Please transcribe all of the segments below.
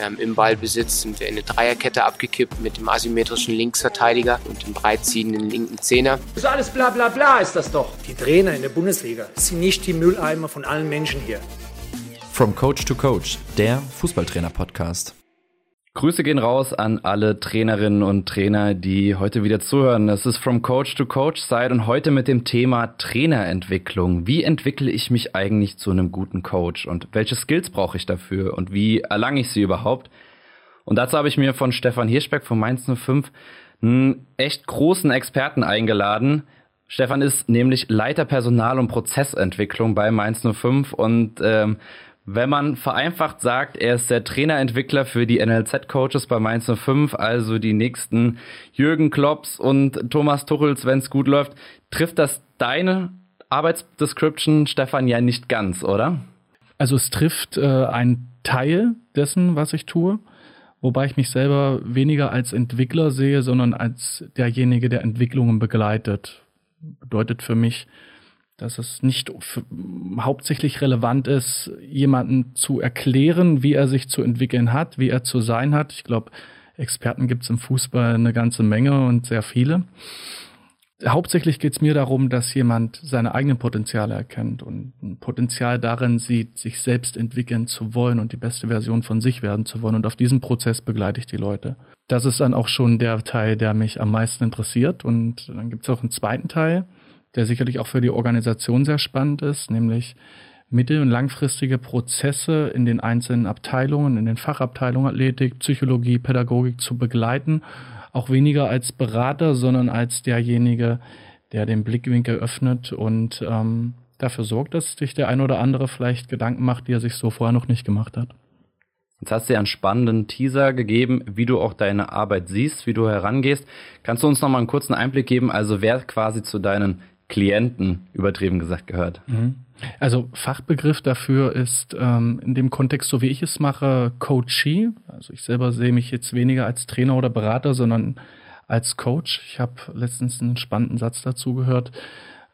Ähm, Im Ballbesitz sind wir in eine Dreierkette abgekippt mit dem asymmetrischen Linksverteidiger und dem breitziehenden linken Zehner. Das ist alles bla bla bla ist das doch. Die Trainer in der Bundesliga sind nicht die Mülleimer von allen Menschen hier. From Coach to Coach, der Fußballtrainer-Podcast. Grüße gehen raus an alle Trainerinnen und Trainer, die heute wieder zuhören. Das ist From Coach to Coach Side und heute mit dem Thema Trainerentwicklung. Wie entwickle ich mich eigentlich zu einem guten Coach und welche Skills brauche ich dafür und wie erlange ich sie überhaupt? Und dazu habe ich mir von Stefan Hirschbeck von Mainz 05 einen echt großen Experten eingeladen. Stefan ist nämlich Leiter Personal- und Prozessentwicklung bei Mainz 05 und ähm, wenn man vereinfacht sagt, er ist der Trainerentwickler für die NLZ-Coaches bei Mainz 05, also die nächsten Jürgen Klopps und Thomas Tuchels, wenn es gut läuft, trifft das deine Arbeitsdescription, Stefan, ja nicht ganz, oder? Also es trifft äh, einen Teil dessen, was ich tue, wobei ich mich selber weniger als Entwickler sehe, sondern als derjenige, der Entwicklungen begleitet. Bedeutet für mich, dass es nicht hauptsächlich relevant ist, jemanden zu erklären, wie er sich zu entwickeln hat, wie er zu sein hat. Ich glaube, Experten gibt es im Fußball eine ganze Menge und sehr viele. Hauptsächlich geht es mir darum, dass jemand seine eigenen Potenziale erkennt und ein Potenzial darin sieht, sich selbst entwickeln zu wollen und die beste Version von sich werden zu wollen. Und auf diesem Prozess begleite ich die Leute. Das ist dann auch schon der Teil, der mich am meisten interessiert. Und dann gibt es auch einen zweiten Teil, der sicherlich auch für die Organisation sehr spannend ist, nämlich mittel- und langfristige Prozesse in den einzelnen Abteilungen, in den Fachabteilungen Athletik, Psychologie, Pädagogik zu begleiten, auch weniger als Berater, sondern als derjenige, der den Blickwinkel öffnet und ähm, dafür sorgt, dass sich der ein oder andere vielleicht Gedanken macht, die er sich so vorher noch nicht gemacht hat. Jetzt hast du ja einen spannenden Teaser gegeben, wie du auch deine Arbeit siehst, wie du herangehst. Kannst du uns noch mal einen kurzen Einblick geben, also wer quasi zu deinen Klienten, übertrieben gesagt, gehört. Mhm. Also Fachbegriff dafür ist ähm, in dem Kontext, so wie ich es mache, Coachee. Also ich selber sehe mich jetzt weniger als Trainer oder Berater, sondern als Coach. Ich habe letztens einen spannenden Satz dazu gehört.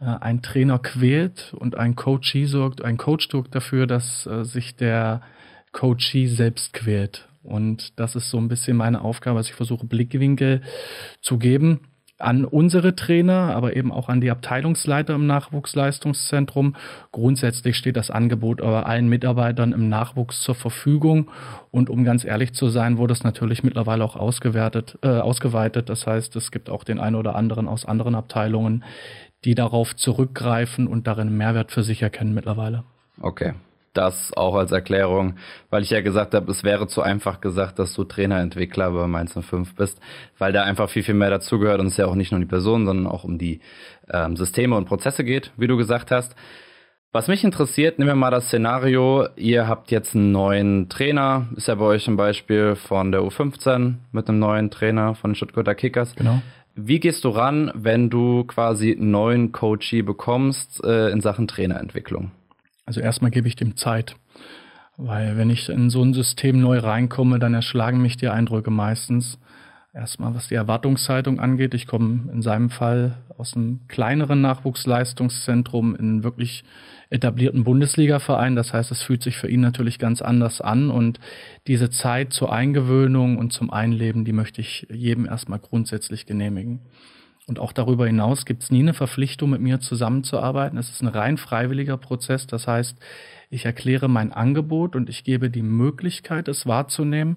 Äh, ein Trainer quält und ein Coachee sorgt, ein Coach sorgt dafür, dass äh, sich der Coachee selbst quält. Und das ist so ein bisschen meine Aufgabe. Also ich versuche Blickwinkel zu geben an unsere Trainer, aber eben auch an die Abteilungsleiter im Nachwuchsleistungszentrum. Grundsätzlich steht das Angebot aber allen Mitarbeitern im Nachwuchs zur Verfügung. Und um ganz ehrlich zu sein, wurde es natürlich mittlerweile auch ausgewertet, äh, ausgeweitet. Das heißt, es gibt auch den einen oder anderen aus anderen Abteilungen, die darauf zurückgreifen und darin Mehrwert für sich erkennen mittlerweile. Okay, das auch als Erklärung, weil ich ja gesagt habe, es wäre zu einfach gesagt, dass du Trainerentwickler bei Mainz 05 bist, weil da einfach viel, viel mehr dazugehört und es ja auch nicht nur um die Person, sondern auch um die ähm, Systeme und Prozesse geht, wie du gesagt hast. Was mich interessiert, nehmen wir mal das Szenario, ihr habt jetzt einen neuen Trainer, ist ja bei euch ein Beispiel von der U15 mit einem neuen Trainer von den Stuttgarter Kickers. Genau. Wie gehst du ran, wenn du quasi einen neuen Coachie bekommst äh, in Sachen Trainerentwicklung? Also erstmal gebe ich dem Zeit. Weil wenn ich in so ein System neu reinkomme, dann erschlagen mich die Eindrücke meistens. Erstmal, was die Erwartungshaltung angeht. Ich komme in seinem Fall aus einem kleineren Nachwuchsleistungszentrum in einen wirklich etablierten Bundesliga-Verein. Das heißt, es fühlt sich für ihn natürlich ganz anders an. Und diese Zeit zur Eingewöhnung und zum Einleben, die möchte ich jedem erstmal grundsätzlich genehmigen. Und auch darüber hinaus gibt es nie eine Verpflichtung, mit mir zusammenzuarbeiten. Es ist ein rein freiwilliger Prozess. Das heißt, ich erkläre mein Angebot und ich gebe die Möglichkeit, es wahrzunehmen,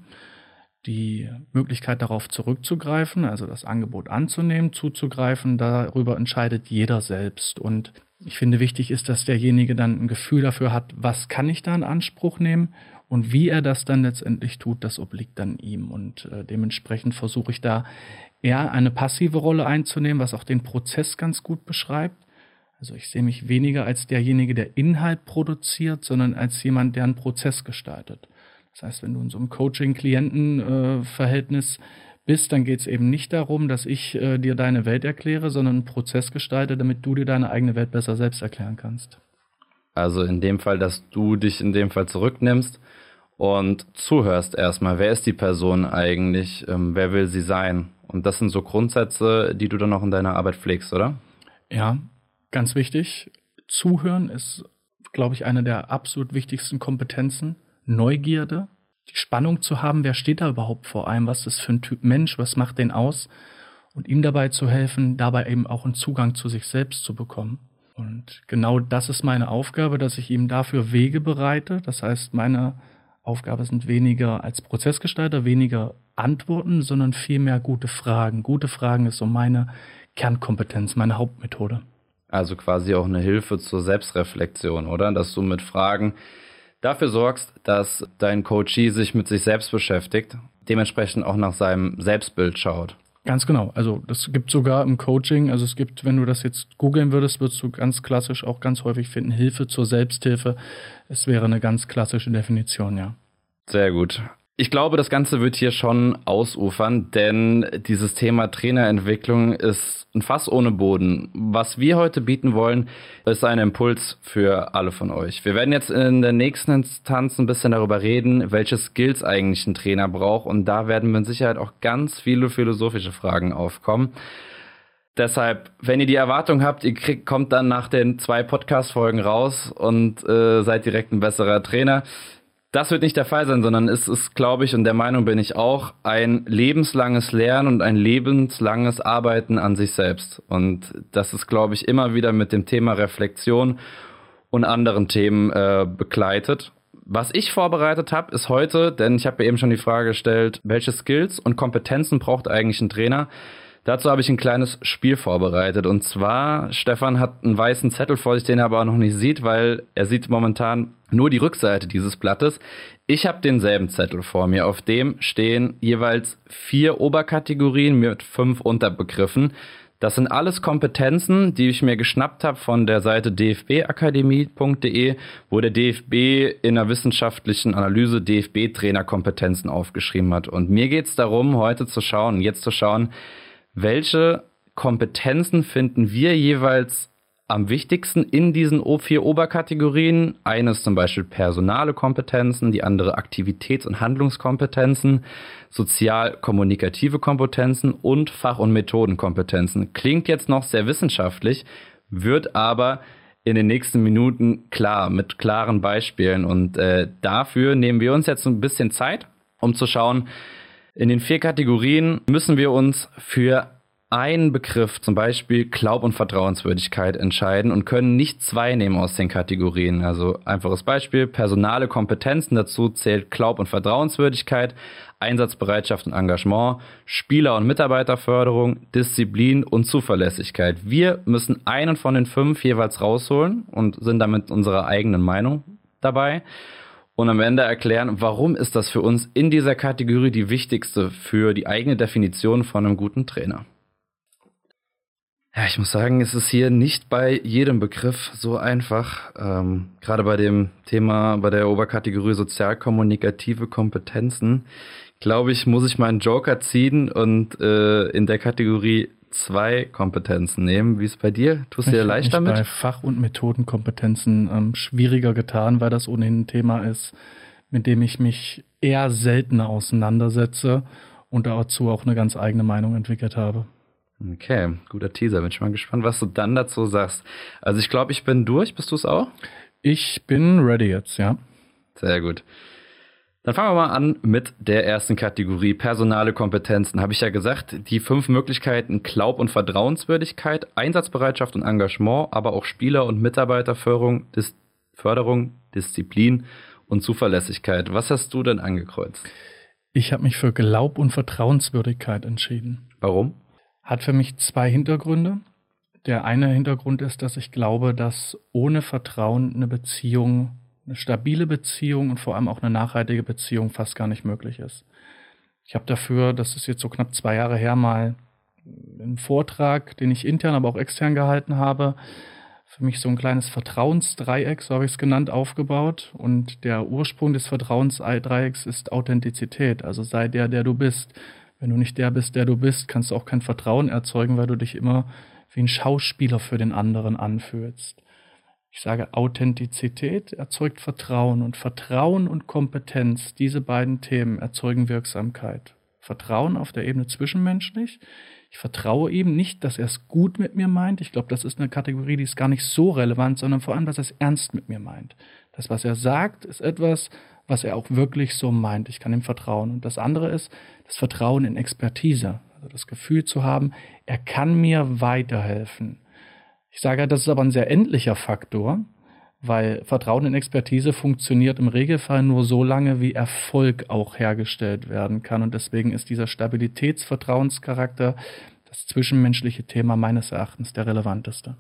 die Möglichkeit darauf zurückzugreifen, also das Angebot anzunehmen, zuzugreifen. Darüber entscheidet jeder selbst. Und ich finde wichtig ist, dass derjenige dann ein Gefühl dafür hat, was kann ich da in Anspruch nehmen und wie er das dann letztendlich tut, das obliegt dann ihm. Und äh, dementsprechend versuche ich da eher eine passive Rolle einzunehmen, was auch den Prozess ganz gut beschreibt. Also ich sehe mich weniger als derjenige, der Inhalt produziert, sondern als jemand, der einen Prozess gestaltet. Das heißt, wenn du in so einem Coaching-Klienten-Verhältnis bist, dann geht es eben nicht darum, dass ich äh, dir deine Welt erkläre, sondern einen Prozess gestalte, damit du dir deine eigene Welt besser selbst erklären kannst. Also in dem Fall, dass du dich in dem Fall zurücknimmst und zuhörst erstmal, wer ist die Person eigentlich, ähm, wer will sie sein? Und das sind so Grundsätze, die du dann auch in deiner Arbeit pflegst, oder? Ja, ganz wichtig. Zuhören ist, glaube ich, eine der absolut wichtigsten Kompetenzen. Neugierde, die Spannung zu haben, wer steht da überhaupt vor einem, was ist für ein Typ Mensch, was macht den aus und ihm dabei zu helfen, dabei eben auch einen Zugang zu sich selbst zu bekommen. Und genau das ist meine Aufgabe, dass ich ihm dafür Wege bereite. Das heißt, meine Aufgabe sind weniger als Prozessgestalter, weniger Antworten, sondern vielmehr gute Fragen. Gute Fragen ist so meine Kernkompetenz, meine Hauptmethode. Also quasi auch eine Hilfe zur Selbstreflexion, oder? Dass du mit Fragen dafür sorgst, dass dein Coachee sich mit sich selbst beschäftigt, dementsprechend auch nach seinem Selbstbild schaut. Ganz genau. Also das gibt sogar im Coaching, also es gibt, wenn du das jetzt googeln würdest, würdest du ganz klassisch auch ganz häufig finden, Hilfe zur Selbsthilfe. Es wäre eine ganz klassische Definition, ja. Sehr gut. Ich glaube, das Ganze wird hier schon ausufern, denn dieses Thema Trainerentwicklung ist ein Fass ohne Boden. Was wir heute bieten wollen, ist ein Impuls für alle von euch. Wir werden jetzt in der nächsten Instanz ein bisschen darüber reden, welche Skills eigentlich ein Trainer braucht und da werden mit Sicherheit auch ganz viele philosophische Fragen aufkommen. Deshalb, wenn ihr die Erwartung habt, ihr kriegt, kommt dann nach den zwei Podcast-Folgen raus und äh, seid direkt ein besserer Trainer, das wird nicht der Fall sein, sondern es ist, glaube ich, und der Meinung bin ich auch, ein lebenslanges Lernen und ein lebenslanges Arbeiten an sich selbst. Und das ist, glaube ich, immer wieder mit dem Thema Reflexion und anderen Themen äh, begleitet. Was ich vorbereitet habe, ist heute, denn ich habe ja eben schon die Frage gestellt, welche Skills und Kompetenzen braucht eigentlich ein Trainer? Dazu habe ich ein kleines Spiel vorbereitet. Und zwar, Stefan hat einen weißen Zettel vor sich, den er aber noch nicht sieht, weil er sieht momentan nur die Rückseite dieses Blattes. Ich habe denselben Zettel vor mir. Auf dem stehen jeweils vier Oberkategorien mit fünf Unterbegriffen. Das sind alles Kompetenzen, die ich mir geschnappt habe von der Seite dfbakademie.de, wo der DFB in einer wissenschaftlichen Analyse DFB-Trainerkompetenzen aufgeschrieben hat. Und mir geht es darum, heute zu schauen, jetzt zu schauen, welche Kompetenzen finden wir jeweils am wichtigsten in diesen vier Oberkategorien. Eine ist zum Beispiel personale Kompetenzen, die andere Aktivitäts- und Handlungskompetenzen, sozial-kommunikative Kompetenzen und Fach- und Methodenkompetenzen. Klingt jetzt noch sehr wissenschaftlich, wird aber in den nächsten Minuten klar, mit klaren Beispielen. Und äh, dafür nehmen wir uns jetzt ein bisschen Zeit, um zu schauen, in den vier Kategorien müssen wir uns für einen Begriff, zum Beispiel Glaub- und Vertrauenswürdigkeit, entscheiden und können nicht zwei nehmen aus den Kategorien. Also einfaches Beispiel, personale Kompetenzen, dazu zählt Glaub- und Vertrauenswürdigkeit, Einsatzbereitschaft und Engagement, Spieler- und Mitarbeiterförderung, Disziplin und Zuverlässigkeit. Wir müssen einen von den fünf jeweils rausholen und sind damit unserer eigenen Meinung dabei und am Ende erklären, warum ist das für uns in dieser Kategorie die wichtigste für die eigene Definition von einem guten Trainer. Ja, ich muss sagen, es ist hier nicht bei jedem Begriff so einfach. Ähm, gerade bei dem Thema, bei der Oberkategorie sozialkommunikative Kompetenzen, glaube ich, muss ich meinen Joker ziehen und äh, in der Kategorie zwei Kompetenzen nehmen. Wie ist es bei dir? Tust du dir leicht damit? bei Fach- und Methodenkompetenzen ähm, schwieriger getan, weil das ohnehin ein Thema ist, mit dem ich mich eher seltener auseinandersetze und dazu auch eine ganz eigene Meinung entwickelt habe. Okay, guter Teaser. Bin schon mal gespannt, was du dann dazu sagst. Also ich glaube, ich bin durch. Bist du es auch? Ich bin ready jetzt, ja. Sehr gut. Dann fangen wir mal an mit der ersten Kategorie, personale Kompetenzen. Habe ich ja gesagt, die fünf Möglichkeiten Glaub- und Vertrauenswürdigkeit, Einsatzbereitschaft und Engagement, aber auch Spieler- und Mitarbeiterförderung, Dis Förderung, Disziplin und Zuverlässigkeit. Was hast du denn angekreuzt? Ich habe mich für Glaub- und Vertrauenswürdigkeit entschieden. Warum? Hat für mich zwei Hintergründe. Der eine Hintergrund ist, dass ich glaube, dass ohne Vertrauen eine Beziehung eine stabile Beziehung und vor allem auch eine nachhaltige Beziehung fast gar nicht möglich ist. Ich habe dafür, das ist jetzt so knapp zwei Jahre her, mal einen Vortrag, den ich intern, aber auch extern gehalten habe, für mich so ein kleines Vertrauensdreieck, so habe ich es genannt, aufgebaut. Und der Ursprung des Vertrauensdreiecks ist Authentizität. Also sei der, der du bist. Wenn du nicht der bist, der du bist, kannst du auch kein Vertrauen erzeugen, weil du dich immer wie ein Schauspieler für den anderen anfühlst. Ich sage, Authentizität erzeugt Vertrauen und Vertrauen und Kompetenz, diese beiden Themen erzeugen Wirksamkeit. Vertrauen auf der Ebene zwischenmenschlich. Ich vertraue ihm nicht, dass er es gut mit mir meint. Ich glaube, das ist eine Kategorie, die ist gar nicht so relevant, sondern vor allem, dass er es ernst mit mir meint. Das, was er sagt, ist etwas, was er auch wirklich so meint. Ich kann ihm vertrauen. Und das andere ist das Vertrauen in Expertise. Also das Gefühl zu haben, er kann mir weiterhelfen. Ich sage, das ist aber ein sehr endlicher Faktor, weil Vertrauen in Expertise funktioniert im Regelfall nur so lange, wie Erfolg auch hergestellt werden kann. Und deswegen ist dieser Stabilitätsvertrauenscharakter das zwischenmenschliche Thema meines Erachtens der relevanteste.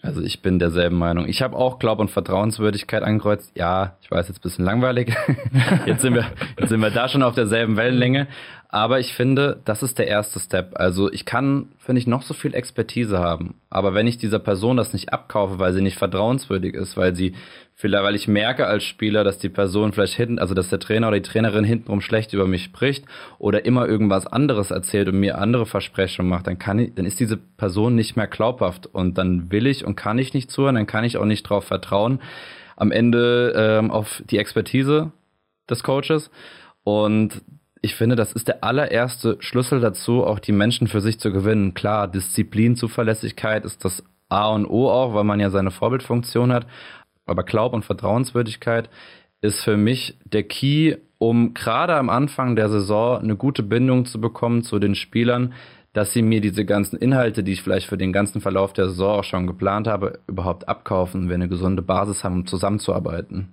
Also ich bin derselben Meinung. Ich habe auch Glaub und Vertrauenswürdigkeit angekreuzt. Ja, ich weiß jetzt ein bisschen langweilig. jetzt, sind wir, jetzt sind wir da schon auf derselben Wellenlänge. Aber ich finde, das ist der erste Step. Also ich kann, finde ich, noch so viel Expertise haben. Aber wenn ich dieser Person das nicht abkaufe, weil sie nicht vertrauenswürdig ist, weil sie vielleicht, weil ich merke als Spieler, dass die Person vielleicht hinten, also dass der Trainer oder die Trainerin hintenrum schlecht über mich spricht oder immer irgendwas anderes erzählt und mir andere Versprechungen macht, dann kann ich, dann ist diese Person nicht mehr glaubhaft und dann will ich und kann ich nicht zuhören, dann kann ich auch nicht darauf vertrauen. Am Ende ähm, auf die Expertise des Coaches und ich finde, das ist der allererste Schlüssel dazu, auch die Menschen für sich zu gewinnen. Klar, Disziplin, Zuverlässigkeit ist das A und O auch, weil man ja seine Vorbildfunktion hat. Aber Glaub und Vertrauenswürdigkeit ist für mich der Key, um gerade am Anfang der Saison eine gute Bindung zu bekommen zu den Spielern, dass sie mir diese ganzen Inhalte, die ich vielleicht für den ganzen Verlauf der Saison auch schon geplant habe, überhaupt abkaufen, wir eine gesunde Basis haben, um zusammenzuarbeiten.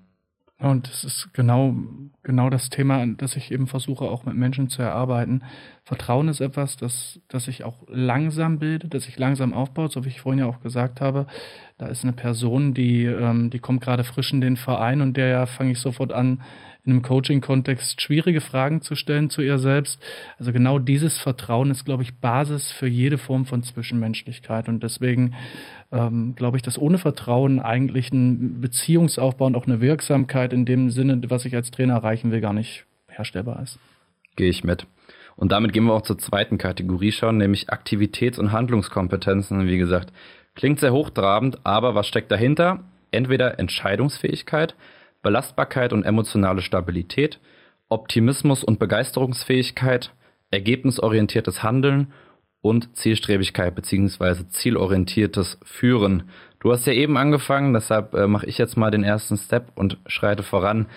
Und das ist genau, genau das Thema, das ich eben versuche, auch mit Menschen zu erarbeiten. Vertrauen ist etwas, das, das sich auch langsam bildet, das sich langsam aufbaut, so wie ich vorhin ja auch gesagt habe. Da ist eine Person, die, ähm, die kommt gerade frisch in den Verein und der ja fange ich sofort an, in einem Coaching-Kontext schwierige Fragen zu stellen zu ihr selbst. Also genau dieses Vertrauen ist, glaube ich, Basis für jede Form von Zwischenmenschlichkeit. Und deswegen ähm, glaube ich, dass ohne Vertrauen eigentlich ein Beziehungsaufbau und auch eine Wirksamkeit in dem Sinne, was ich als Trainer erreichen will, gar nicht herstellbar ist. Gehe ich mit. Und damit gehen wir auch zur zweiten Kategorie schauen, nämlich Aktivitäts- und Handlungskompetenzen. Wie gesagt, klingt sehr hochtrabend, aber was steckt dahinter? Entweder Entscheidungsfähigkeit, Belastbarkeit und emotionale Stabilität, Optimismus und Begeisterungsfähigkeit, ergebnisorientiertes Handeln und Zielstrebigkeit bzw. zielorientiertes Führen. Du hast ja eben angefangen, deshalb äh, mache ich jetzt mal den ersten Step und schreite voran.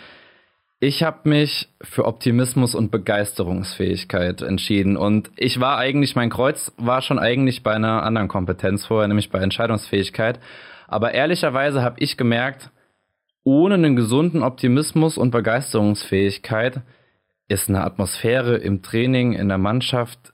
Ich habe mich für Optimismus und Begeisterungsfähigkeit entschieden und ich war eigentlich, mein Kreuz war schon eigentlich bei einer anderen Kompetenz vorher, nämlich bei Entscheidungsfähigkeit. Aber ehrlicherweise habe ich gemerkt, ohne einen gesunden Optimismus und Begeisterungsfähigkeit ist eine Atmosphäre im Training, in der Mannschaft,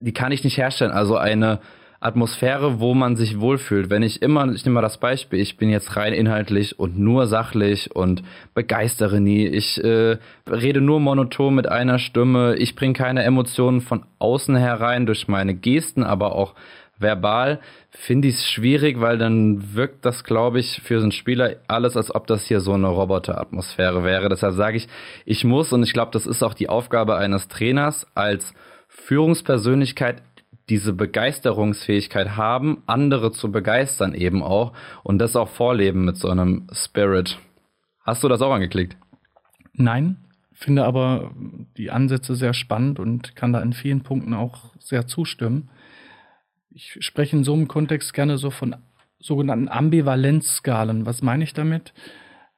die kann ich nicht herstellen. Also eine Atmosphäre, wo man sich wohlfühlt. Wenn ich immer, ich nehme mal das Beispiel, ich bin jetzt rein inhaltlich und nur sachlich und begeistere nie. Ich äh, rede nur monoton mit einer Stimme. Ich bringe keine Emotionen von außen herein durch meine Gesten, aber auch verbal finde ich es schwierig, weil dann wirkt das, glaube ich, für so einen Spieler alles, als ob das hier so eine Roboteratmosphäre wäre. Deshalb sage ich, ich muss, und ich glaube, das ist auch die Aufgabe eines Trainers als Führungspersönlichkeit, diese Begeisterungsfähigkeit haben, andere zu begeistern eben auch und das auch vorleben mit so einem Spirit. Hast du das auch angeklickt? Nein, finde aber die Ansätze sehr spannend und kann da in vielen Punkten auch sehr zustimmen ich spreche in so einem Kontext gerne so von sogenannten Ambivalenzskalen. Was meine ich damit?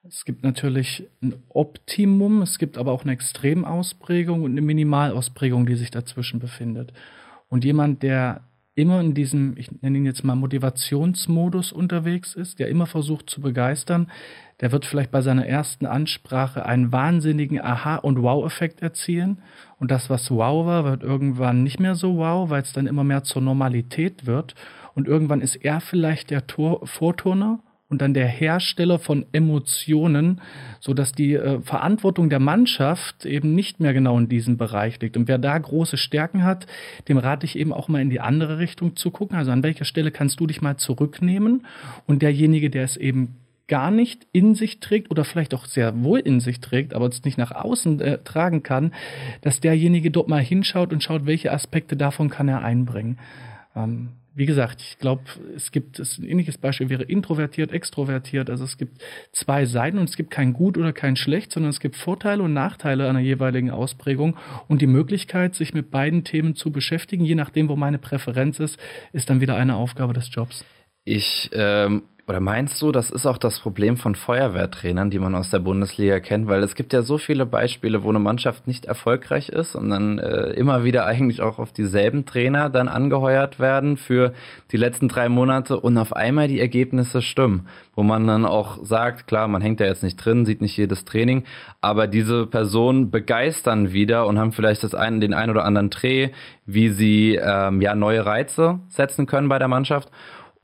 Es gibt natürlich ein Optimum, es gibt aber auch eine Extremausprägung und eine Minimalausprägung, die sich dazwischen befindet. Und jemand, der immer in diesem, ich nenne ihn jetzt mal Motivationsmodus unterwegs ist, der immer versucht zu begeistern, der wird vielleicht bei seiner ersten Ansprache einen wahnsinnigen Aha- und Wow-Effekt erzielen. Und das, was wow war, wird irgendwann nicht mehr so wow, weil es dann immer mehr zur Normalität wird. Und irgendwann ist er vielleicht der Tor Vorturner und dann der Hersteller von Emotionen, so dass die äh, Verantwortung der Mannschaft eben nicht mehr genau in diesem Bereich liegt. Und wer da große Stärken hat, dem rate ich eben auch mal in die andere Richtung zu gucken. Also an welcher Stelle kannst du dich mal zurücknehmen? Und derjenige, der es eben gar nicht in sich trägt oder vielleicht auch sehr wohl in sich trägt, aber es nicht nach außen äh, tragen kann, dass derjenige dort mal hinschaut und schaut, welche Aspekte davon kann er einbringen. Ähm, wie gesagt, ich glaube, es gibt es ein ähnliches Beispiel wäre introvertiert, extrovertiert. Also es gibt zwei Seiten und es gibt kein Gut oder kein Schlecht, sondern es gibt Vorteile und Nachteile einer jeweiligen Ausprägung und die Möglichkeit, sich mit beiden Themen zu beschäftigen, je nachdem, wo meine Präferenz ist, ist dann wieder eine Aufgabe des Jobs. Ich ähm, Oder meinst du, das ist auch das Problem von Feuerwehrtrainern, die man aus der Bundesliga kennt? Weil es gibt ja so viele Beispiele, wo eine Mannschaft nicht erfolgreich ist und dann äh, immer wieder eigentlich auch auf dieselben Trainer dann angeheuert werden für die letzten drei Monate und auf einmal die Ergebnisse stimmen. Wo man dann auch sagt, klar, man hängt ja jetzt nicht drin, sieht nicht jedes Training, aber diese Personen begeistern wieder und haben vielleicht das einen, den einen oder anderen Dreh, wie sie ähm, ja neue Reize setzen können bei der Mannschaft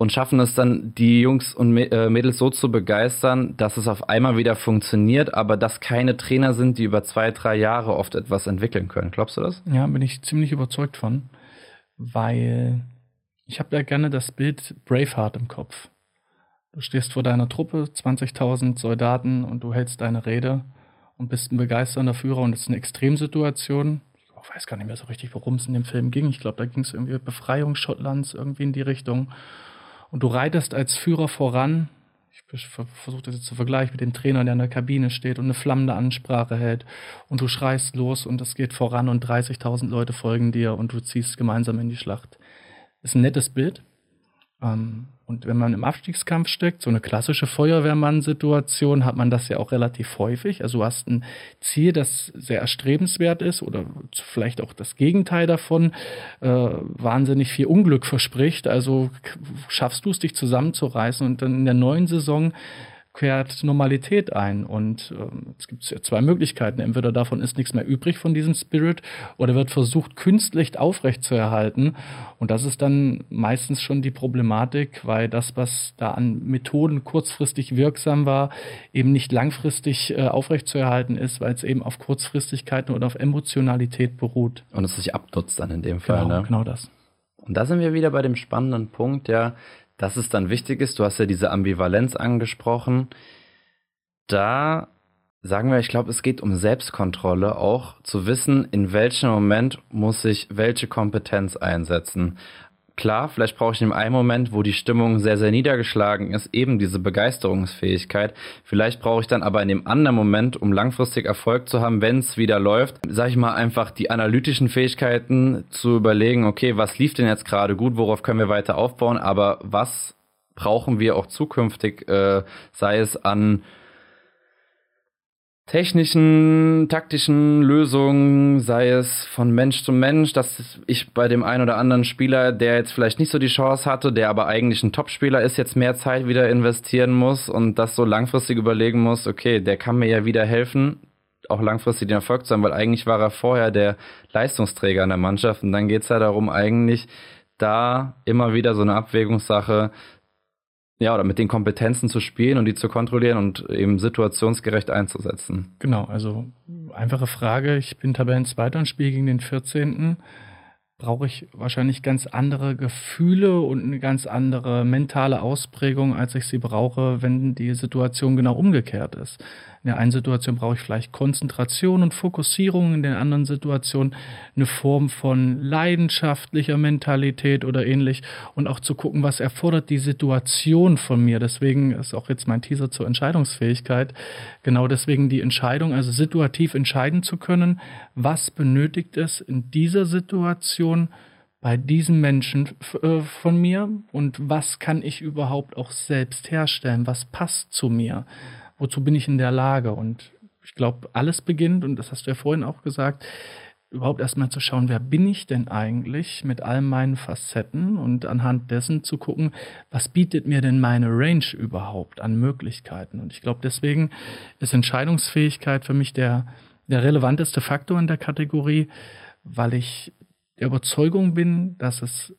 und schaffen es dann, die Jungs und äh, Mädels so zu begeistern, dass es auf einmal wieder funktioniert, aber dass keine Trainer sind, die über zwei, drei Jahre oft etwas entwickeln können. Glaubst du das? Ja, bin ich ziemlich überzeugt von, weil ich habe ja gerne das Bild Braveheart im Kopf. Du stehst vor deiner Truppe, 20.000 Soldaten und du hältst deine Rede und bist ein begeisternder Führer und es ist eine Extremsituation. Ich weiß gar nicht mehr so richtig, worum es in dem Film ging. Ich glaube, da ging es irgendwie Befreiung Schottlands irgendwie in die Richtung. Und du reitest als Führer voran. Ich versuche das jetzt zu vergleichen mit dem Trainer, der in der Kabine steht und eine flammende Ansprache hält. Und du schreist los und es geht voran und 30.000 Leute folgen dir und du ziehst gemeinsam in die Schlacht. Ist ein nettes Bild. Ähm, und wenn man im Abstiegskampf steckt, so eine klassische Feuerwehrmann-Situation, hat man das ja auch relativ häufig. Also du hast ein Ziel, das sehr erstrebenswert ist oder vielleicht auch das Gegenteil davon, äh, wahnsinnig viel Unglück verspricht. Also schaffst du es, dich zusammenzureißen und dann in der neuen Saison kehrt Normalität ein. Und ähm, es gibt ja zwei Möglichkeiten. Entweder davon ist nichts mehr übrig von diesem Spirit oder wird versucht, künstlich aufrechtzuerhalten. Und das ist dann meistens schon die Problematik, weil das, was da an Methoden kurzfristig wirksam war, eben nicht langfristig äh, aufrechtzuerhalten ist, weil es eben auf Kurzfristigkeiten oder auf Emotionalität beruht. Und es sich abnutzt dann in dem Fall. Genau, ne? genau das. Und da sind wir wieder bei dem spannenden Punkt, ja, dass es dann wichtig ist. Du hast ja diese Ambivalenz angesprochen. Da sagen wir, ich glaube, es geht um Selbstkontrolle, auch zu wissen, in welchem Moment muss ich welche Kompetenz einsetzen. Klar, vielleicht brauche ich in einem Moment, wo die Stimmung sehr, sehr niedergeschlagen ist, eben diese Begeisterungsfähigkeit. Vielleicht brauche ich dann aber in dem anderen Moment, um langfristig Erfolg zu haben, wenn es wieder läuft, sage ich mal einfach die analytischen Fähigkeiten zu überlegen, okay, was lief denn jetzt gerade gut, worauf können wir weiter aufbauen, aber was brauchen wir auch zukünftig, äh, sei es an technischen, taktischen Lösungen, sei es von Mensch zu Mensch, dass ich bei dem einen oder anderen Spieler, der jetzt vielleicht nicht so die Chance hatte, der aber eigentlich ein Topspieler ist, jetzt mehr Zeit wieder investieren muss und das so langfristig überlegen muss, okay, der kann mir ja wieder helfen, auch langfristig den Erfolg zu haben, weil eigentlich war er vorher der Leistungsträger in der Mannschaft. Und dann geht es ja darum, eigentlich da immer wieder so eine Abwägungssache ja, oder mit den Kompetenzen zu spielen und die zu kontrollieren und eben situationsgerecht einzusetzen. Genau, also einfache Frage. Ich bin Tabellenzweiter und spiele gegen den 14 brauche ich wahrscheinlich ganz andere Gefühle und eine ganz andere mentale Ausprägung, als ich sie brauche, wenn die Situation genau umgekehrt ist. In der einen Situation brauche ich vielleicht Konzentration und Fokussierung, in der anderen Situation eine Form von leidenschaftlicher Mentalität oder ähnlich und auch zu gucken, was erfordert die Situation von mir. Deswegen ist auch jetzt mein Teaser zur Entscheidungsfähigkeit. Genau deswegen die Entscheidung, also situativ entscheiden zu können, was benötigt es in dieser Situation bei diesem Menschen äh, von mir und was kann ich überhaupt auch selbst herstellen, was passt zu mir wozu bin ich in der Lage? Und ich glaube, alles beginnt, und das hast du ja vorhin auch gesagt, überhaupt erstmal zu schauen, wer bin ich denn eigentlich mit all meinen Facetten und anhand dessen zu gucken, was bietet mir denn meine Range überhaupt an Möglichkeiten. Und ich glaube, deswegen ist Entscheidungsfähigkeit für mich der, der relevanteste Faktor in der Kategorie, weil ich der Überzeugung bin, dass es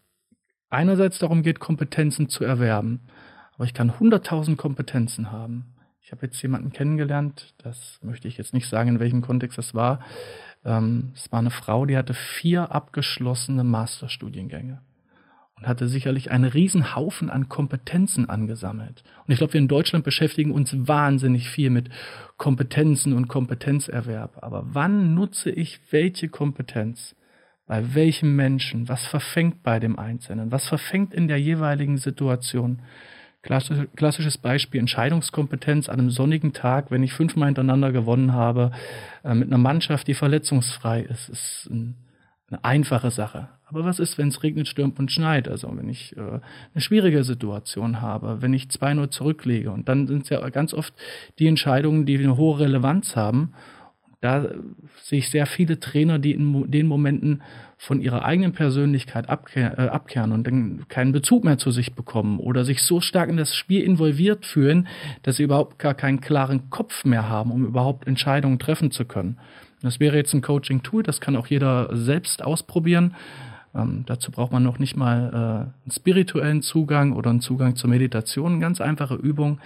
einerseits darum geht, Kompetenzen zu erwerben, aber ich kann 100.000 Kompetenzen haben. Ich habe jetzt jemanden kennengelernt, das möchte ich jetzt nicht sagen, in welchem Kontext das war. Ähm, es war eine Frau, die hatte vier abgeschlossene Masterstudiengänge und hatte sicherlich einen riesen Haufen an Kompetenzen angesammelt. Und ich glaube, wir in Deutschland beschäftigen uns wahnsinnig viel mit Kompetenzen und Kompetenzerwerb. Aber wann nutze ich welche Kompetenz? Bei welchem Menschen? Was verfängt bei dem Einzelnen? Was verfängt in der jeweiligen Situation? Klassisches Beispiel Entscheidungskompetenz an einem sonnigen Tag, wenn ich fünfmal hintereinander gewonnen habe, äh, mit einer Mannschaft, die verletzungsfrei ist, ist ein, eine einfache Sache. Aber was ist, wenn es regnet, stürmt und schneit? Also wenn ich äh, eine schwierige Situation habe, wenn ich 2-0 zurücklege. Und dann sind es ja ganz oft die Entscheidungen, die eine hohe Relevanz haben. Da sehe ich sehr viele Trainer, die in den Momenten von ihrer eigenen Persönlichkeit abkehr, äh, abkehren und dann keinen Bezug mehr zu sich bekommen oder sich so stark in das Spiel involviert fühlen, dass sie überhaupt gar keinen klaren Kopf mehr haben, um überhaupt Entscheidungen treffen zu können. Das wäre jetzt ein Coaching-Tool, das kann auch jeder selbst ausprobieren. Ähm, dazu braucht man noch nicht mal äh, einen spirituellen Zugang oder einen Zugang zur Meditation. Ganz einfache Übung.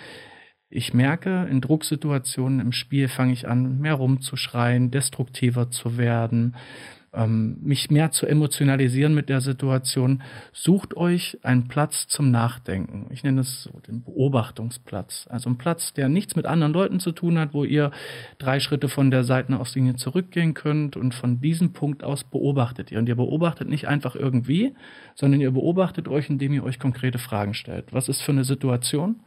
Ich merke, in Drucksituationen im Spiel fange ich an, mehr rumzuschreien, destruktiver zu werden, ähm, mich mehr zu emotionalisieren mit der Situation. Sucht euch einen Platz zum Nachdenken. Ich nenne es so den Beobachtungsplatz. Also ein Platz, der nichts mit anderen Leuten zu tun hat, wo ihr drei Schritte von der Seitenauslinie zurückgehen könnt und von diesem Punkt aus beobachtet ihr. Und ihr beobachtet nicht einfach irgendwie, sondern ihr beobachtet euch, indem ihr euch konkrete Fragen stellt. Was ist für eine Situation?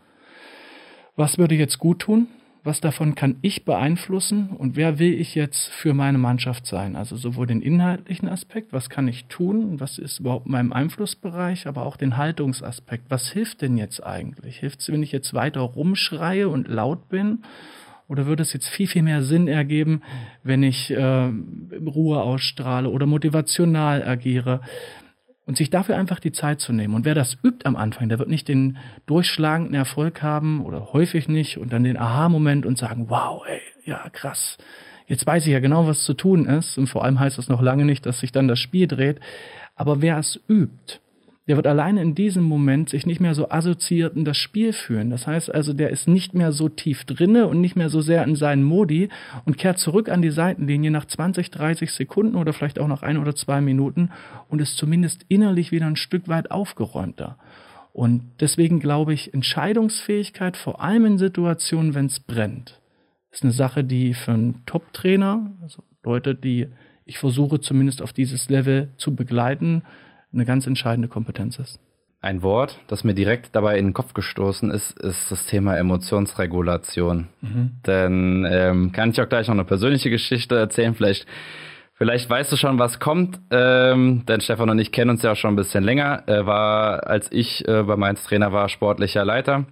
Was würde jetzt gut tun? was davon kann ich beeinflussen und wer will ich jetzt für meine Mannschaft sein? Also sowohl den inhaltlichen Aspekt, was kann ich tun, was ist überhaupt mein Einflussbereich, aber auch den Haltungsaspekt. Was hilft denn jetzt eigentlich? Hilft es, wenn ich jetzt weiter rumschreie und laut bin? Oder würde es jetzt viel, viel mehr Sinn ergeben, wenn ich äh, Ruhe ausstrahle oder motivational agiere? Und sich dafür einfach die Zeit zu nehmen. Und wer das übt am Anfang, der wird nicht den durchschlagenden Erfolg haben oder häufig nicht und dann den Aha-Moment und sagen, wow, ey, ja, krass. Jetzt weiß ich ja genau, was zu tun ist. Und vor allem heißt das noch lange nicht, dass sich dann das Spiel dreht. Aber wer es übt, der wird alleine in diesem Moment sich nicht mehr so assoziiert in das Spiel führen. Das heißt also, der ist nicht mehr so tief drinne und nicht mehr so sehr in seinen Modi und kehrt zurück an die Seitenlinie nach 20, 30 Sekunden oder vielleicht auch nach ein oder zwei Minuten und ist zumindest innerlich wieder ein Stück weit aufgeräumter. Und deswegen glaube ich, Entscheidungsfähigkeit, vor allem in Situationen, wenn es brennt, ist eine Sache, die für einen Top-Trainer, also Leute, die ich versuche zumindest auf dieses Level zu begleiten, eine ganz entscheidende Kompetenz ist. Ein Wort, das mir direkt dabei in den Kopf gestoßen ist, ist das Thema Emotionsregulation. Mhm. Denn ähm, kann ich auch gleich noch eine persönliche Geschichte erzählen. Vielleicht, vielleicht weißt du schon, was kommt. Ähm, denn Stefan und ich kennen uns ja auch schon ein bisschen länger. Er war, als ich äh, bei Mainz Trainer war, sportlicher Leiter.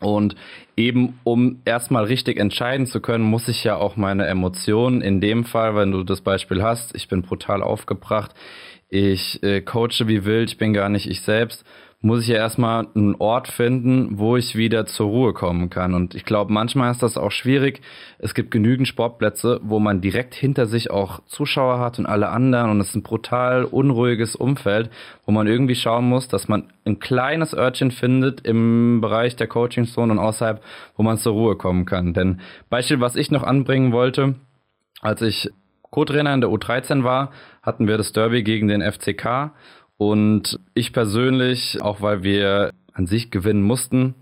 Und eben, um erstmal richtig entscheiden zu können, muss ich ja auch meine Emotionen, in dem Fall, wenn du das Beispiel hast, ich bin brutal aufgebracht, ich äh, coache wie wild, ich bin gar nicht ich selbst, muss ich ja erstmal einen Ort finden, wo ich wieder zur Ruhe kommen kann. Und ich glaube, manchmal ist das auch schwierig. Es gibt genügend Sportplätze, wo man direkt hinter sich auch Zuschauer hat und alle anderen. Und es ist ein brutal unruhiges Umfeld, wo man irgendwie schauen muss, dass man ein kleines Örtchen findet im Bereich der Coaching-Zone und außerhalb, wo man zur Ruhe kommen kann. Denn Beispiel, was ich noch anbringen wollte, als ich Co-Trainer in der U13 war, hatten wir das Derby gegen den FCK. Und ich persönlich, auch weil wir an sich gewinnen mussten,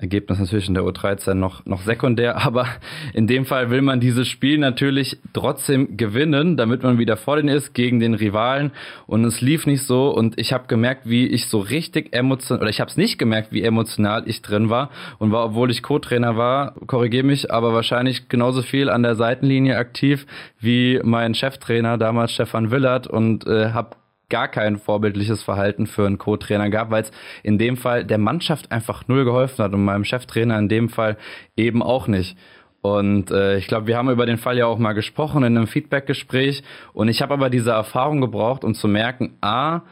Ergebnis natürlich in der U13 noch, noch sekundär, aber in dem Fall will man dieses Spiel natürlich trotzdem gewinnen, damit man wieder vor den ist gegen den Rivalen. Und es lief nicht so und ich habe gemerkt, wie ich so richtig emotional, oder ich habe es nicht gemerkt, wie emotional ich drin war und war, obwohl ich Co-Trainer war, korrigiere mich, aber wahrscheinlich genauso viel an der Seitenlinie aktiv wie mein Cheftrainer damals Stefan Willert und äh, habe gar kein vorbildliches Verhalten für einen Co-Trainer gab, weil es in dem Fall der Mannschaft einfach null geholfen hat und meinem Cheftrainer in dem Fall eben auch nicht. Und äh, ich glaube, wir haben über den Fall ja auch mal gesprochen in einem Feedback-Gespräch. Und ich habe aber diese Erfahrung gebraucht, um zu merken, a,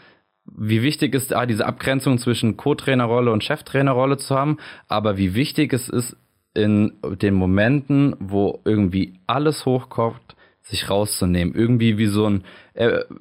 wie wichtig ist A, diese Abgrenzung zwischen Co-Trainerrolle und Cheftrainerrolle zu haben, aber wie wichtig es ist, in den Momenten, wo irgendwie alles hochkommt, sich rauszunehmen. Irgendwie wie so ein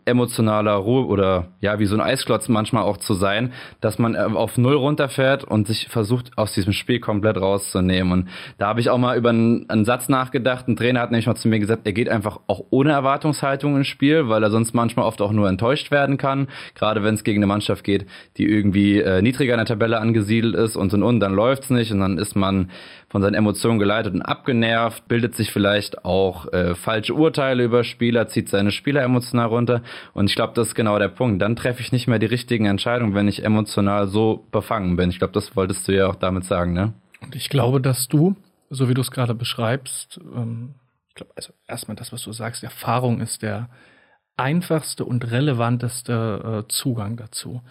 emotionaler Ruhe oder ja, wie so ein Eisklotz manchmal auch zu sein, dass man äh, auf Null runterfährt und sich versucht, aus diesem Spiel komplett rauszunehmen. Und da habe ich auch mal über einen, einen, Satz nachgedacht. Ein Trainer hat nämlich mal zu mir gesagt, er geht einfach auch ohne Erwartungshaltung ins Spiel, weil er sonst manchmal oft auch nur enttäuscht werden kann. Gerade wenn es gegen eine Mannschaft geht, die irgendwie äh, niedriger in der Tabelle angesiedelt ist und und und, dann läuft's nicht und dann ist man von seinen Emotionen geleitet und abgenervt, bildet sich vielleicht auch äh, falsche Urteile über Spieler, zieht seine Spieler emotional runter. Und ich glaube, das ist genau der Punkt. Dann treffe ich nicht mehr die richtigen Entscheidungen, wenn ich emotional so befangen bin. Ich glaube, das wolltest du ja auch damit sagen, ne? Und ich glaube, dass du, so wie du es gerade beschreibst, ähm, ich glaube, also erstmal das, was du sagst, Erfahrung ist der einfachste und relevanteste äh, Zugang dazu.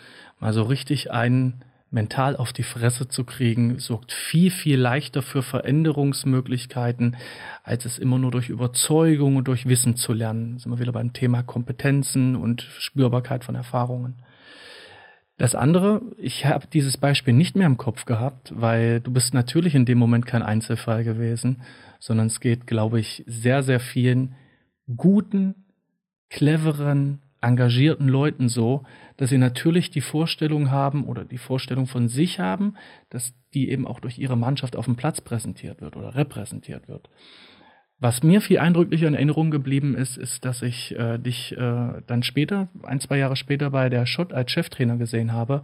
Mal so richtig einen mental auf die Fresse zu kriegen, sorgt viel, viel leichter für Veränderungsmöglichkeiten, als es immer nur durch Überzeugung und durch Wissen zu lernen. Da sind wir wieder beim Thema Kompetenzen und Spürbarkeit von Erfahrungen. Das andere, ich habe dieses Beispiel nicht mehr im Kopf gehabt, weil du bist natürlich in dem Moment kein Einzelfall gewesen, sondern es geht, glaube ich, sehr, sehr vielen guten, cleveren, engagierten Leuten so, dass sie natürlich die Vorstellung haben oder die Vorstellung von sich haben, dass die eben auch durch ihre Mannschaft auf dem Platz präsentiert wird oder repräsentiert wird. Was mir viel eindrücklicher in Erinnerung geblieben ist, ist, dass ich äh, dich äh, dann später, ein, zwei Jahre später bei der Schott als Cheftrainer gesehen habe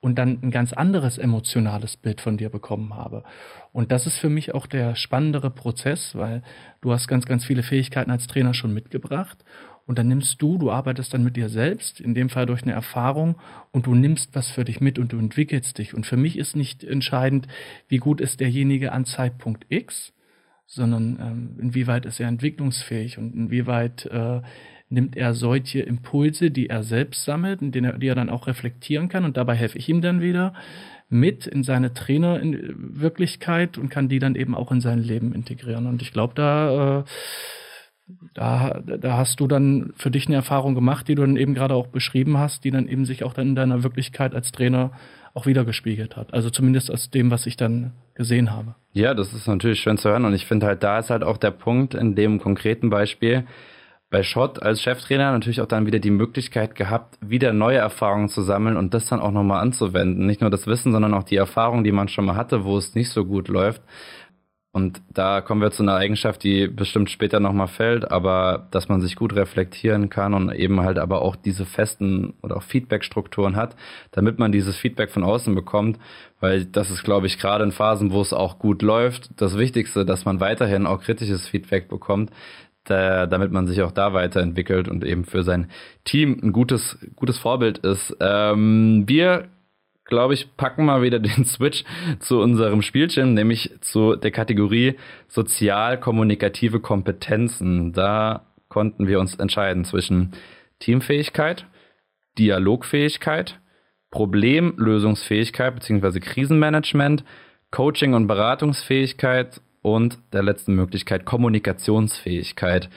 und dann ein ganz anderes emotionales Bild von dir bekommen habe. Und das ist für mich auch der spannendere Prozess, weil du hast ganz, ganz viele Fähigkeiten als Trainer schon mitgebracht. Und dann nimmst du, du arbeitest dann mit dir selbst, in dem Fall durch eine Erfahrung, und du nimmst was für dich mit und du entwickelst dich. Und für mich ist nicht entscheidend, wie gut ist derjenige an Zeitpunkt X, sondern ähm, inwieweit ist er entwicklungsfähig und inwieweit äh, nimmt er solche Impulse, die er selbst sammelt und die er, dann auch reflektieren kann und dabei helfe ich ihm dann wieder mit in seine Trainerwirklichkeit und kann die dann eben auch in sein Leben integrieren. Und ich glaube, da, äh, da, da hast du dann für dich eine Erfahrung gemacht, die du dann eben gerade auch beschrieben hast, die dann eben sich auch dann in deiner Wirklichkeit als Trainer auch wiedergespiegelt hat. Also zumindest aus dem, was ich dann gesehen habe. Ja, das ist natürlich schön zu hören und ich finde halt, da ist halt auch der Punkt in dem konkreten Beispiel, bei Schott als Cheftrainer natürlich auch dann wieder die Möglichkeit gehabt, wieder neue Erfahrungen zu sammeln und das dann auch nochmal anzuwenden. Nicht nur das Wissen, sondern auch die Erfahrungen, die man schon mal hatte, wo es nicht so gut läuft. Und da kommen wir zu einer Eigenschaft, die bestimmt später nochmal fällt, aber dass man sich gut reflektieren kann und eben halt aber auch diese festen oder auch Feedback-Strukturen hat, damit man dieses Feedback von außen bekommt, weil das ist, glaube ich, gerade in Phasen, wo es auch gut läuft, das Wichtigste, dass man weiterhin auch kritisches Feedback bekommt, da, damit man sich auch da weiterentwickelt und eben für sein Team ein gutes, gutes Vorbild ist. Ähm, wir glaube ich, packen mal wieder den Switch zu unserem Spielchen, nämlich zu der Kategorie sozial-kommunikative Kompetenzen. Da konnten wir uns entscheiden zwischen Teamfähigkeit, Dialogfähigkeit, Problemlösungsfähigkeit bzw. Krisenmanagement, Coaching- und Beratungsfähigkeit und der letzten Möglichkeit Kommunikationsfähigkeit.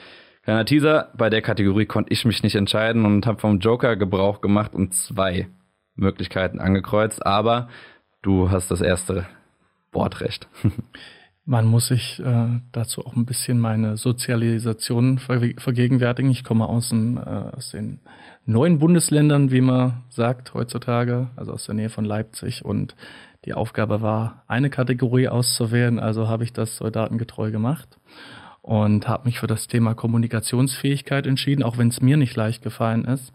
Kleiner Teaser, bei der Kategorie konnte ich mich nicht entscheiden und habe vom Joker Gebrauch gemacht und zwei Möglichkeiten angekreuzt, aber du hast das erste Wortrecht. Man muss sich äh, dazu auch ein bisschen meine Sozialisation vergegenwärtigen. Ich komme aus, dem, äh, aus den neuen Bundesländern, wie man sagt heutzutage, also aus der Nähe von Leipzig. Und die Aufgabe war, eine Kategorie auszuwählen, also habe ich das soldatengetreu gemacht und habe mich für das Thema Kommunikationsfähigkeit entschieden, auch wenn es mir nicht leicht gefallen ist.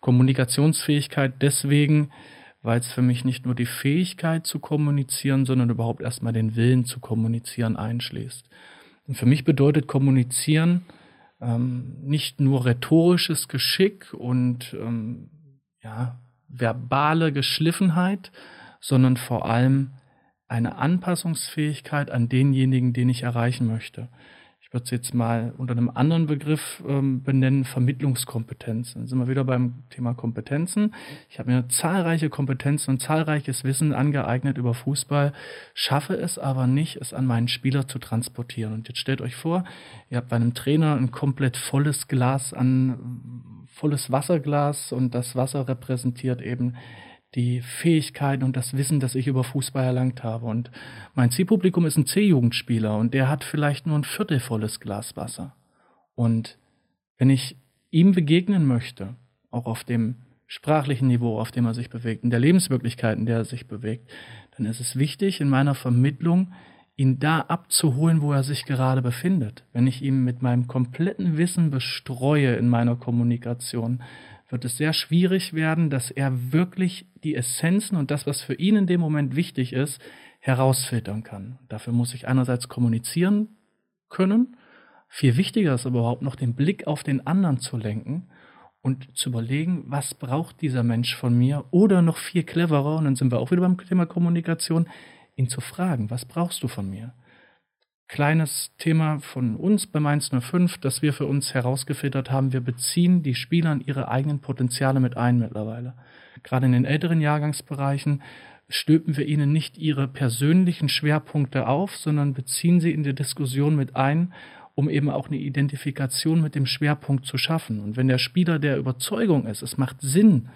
Kommunikationsfähigkeit deswegen, weil es für mich nicht nur die Fähigkeit zu kommunizieren, sondern überhaupt erstmal den Willen zu kommunizieren einschließt. Und für mich bedeutet kommunizieren ähm, nicht nur rhetorisches Geschick und ähm, ja, verbale Geschliffenheit, sondern vor allem eine Anpassungsfähigkeit an denjenigen, den ich erreichen möchte ich würde es jetzt mal unter einem anderen Begriff ähm, benennen, Vermittlungskompetenzen. Dann sind wir wieder beim Thema Kompetenzen. Ich habe mir zahlreiche Kompetenzen und zahlreiches Wissen angeeignet über Fußball, schaffe es aber nicht, es an meinen Spieler zu transportieren. Und jetzt stellt euch vor, ihr habt bei einem Trainer ein komplett volles Glas an, volles Wasserglas und das Wasser repräsentiert eben die Fähigkeiten und das Wissen, das ich über Fußball erlangt habe. Und mein Zielpublikum ist ein C-Jugendspieler und der hat vielleicht nur ein viertelvolles Glas Wasser. Und wenn ich ihm begegnen möchte, auch auf dem sprachlichen Niveau, auf dem er sich bewegt, in der Lebenswirklichkeit, in der er sich bewegt, dann ist es wichtig, in meiner Vermittlung ihn da abzuholen, wo er sich gerade befindet. Wenn ich ihn mit meinem kompletten Wissen bestreue in meiner Kommunikation, wird es sehr schwierig werden, dass er wirklich die Essenzen und das, was für ihn in dem Moment wichtig ist, herausfiltern kann. Dafür muss ich einerseits kommunizieren können. Viel wichtiger ist aber überhaupt noch den Blick auf den anderen zu lenken und zu überlegen, was braucht dieser Mensch von mir? Oder noch viel cleverer, und dann sind wir auch wieder beim Thema Kommunikation, ihn zu fragen, was brauchst du von mir? Kleines Thema von uns bei Mainz 05, dass wir für uns herausgefiltert haben. Wir beziehen die Spieler in ihre eigenen Potenziale mit ein mittlerweile. Gerade in den älteren Jahrgangsbereichen stülpen wir ihnen nicht ihre persönlichen Schwerpunkte auf, sondern beziehen sie in die Diskussion mit ein, um eben auch eine Identifikation mit dem Schwerpunkt zu schaffen. Und wenn der Spieler der Überzeugung ist, es macht Sinn,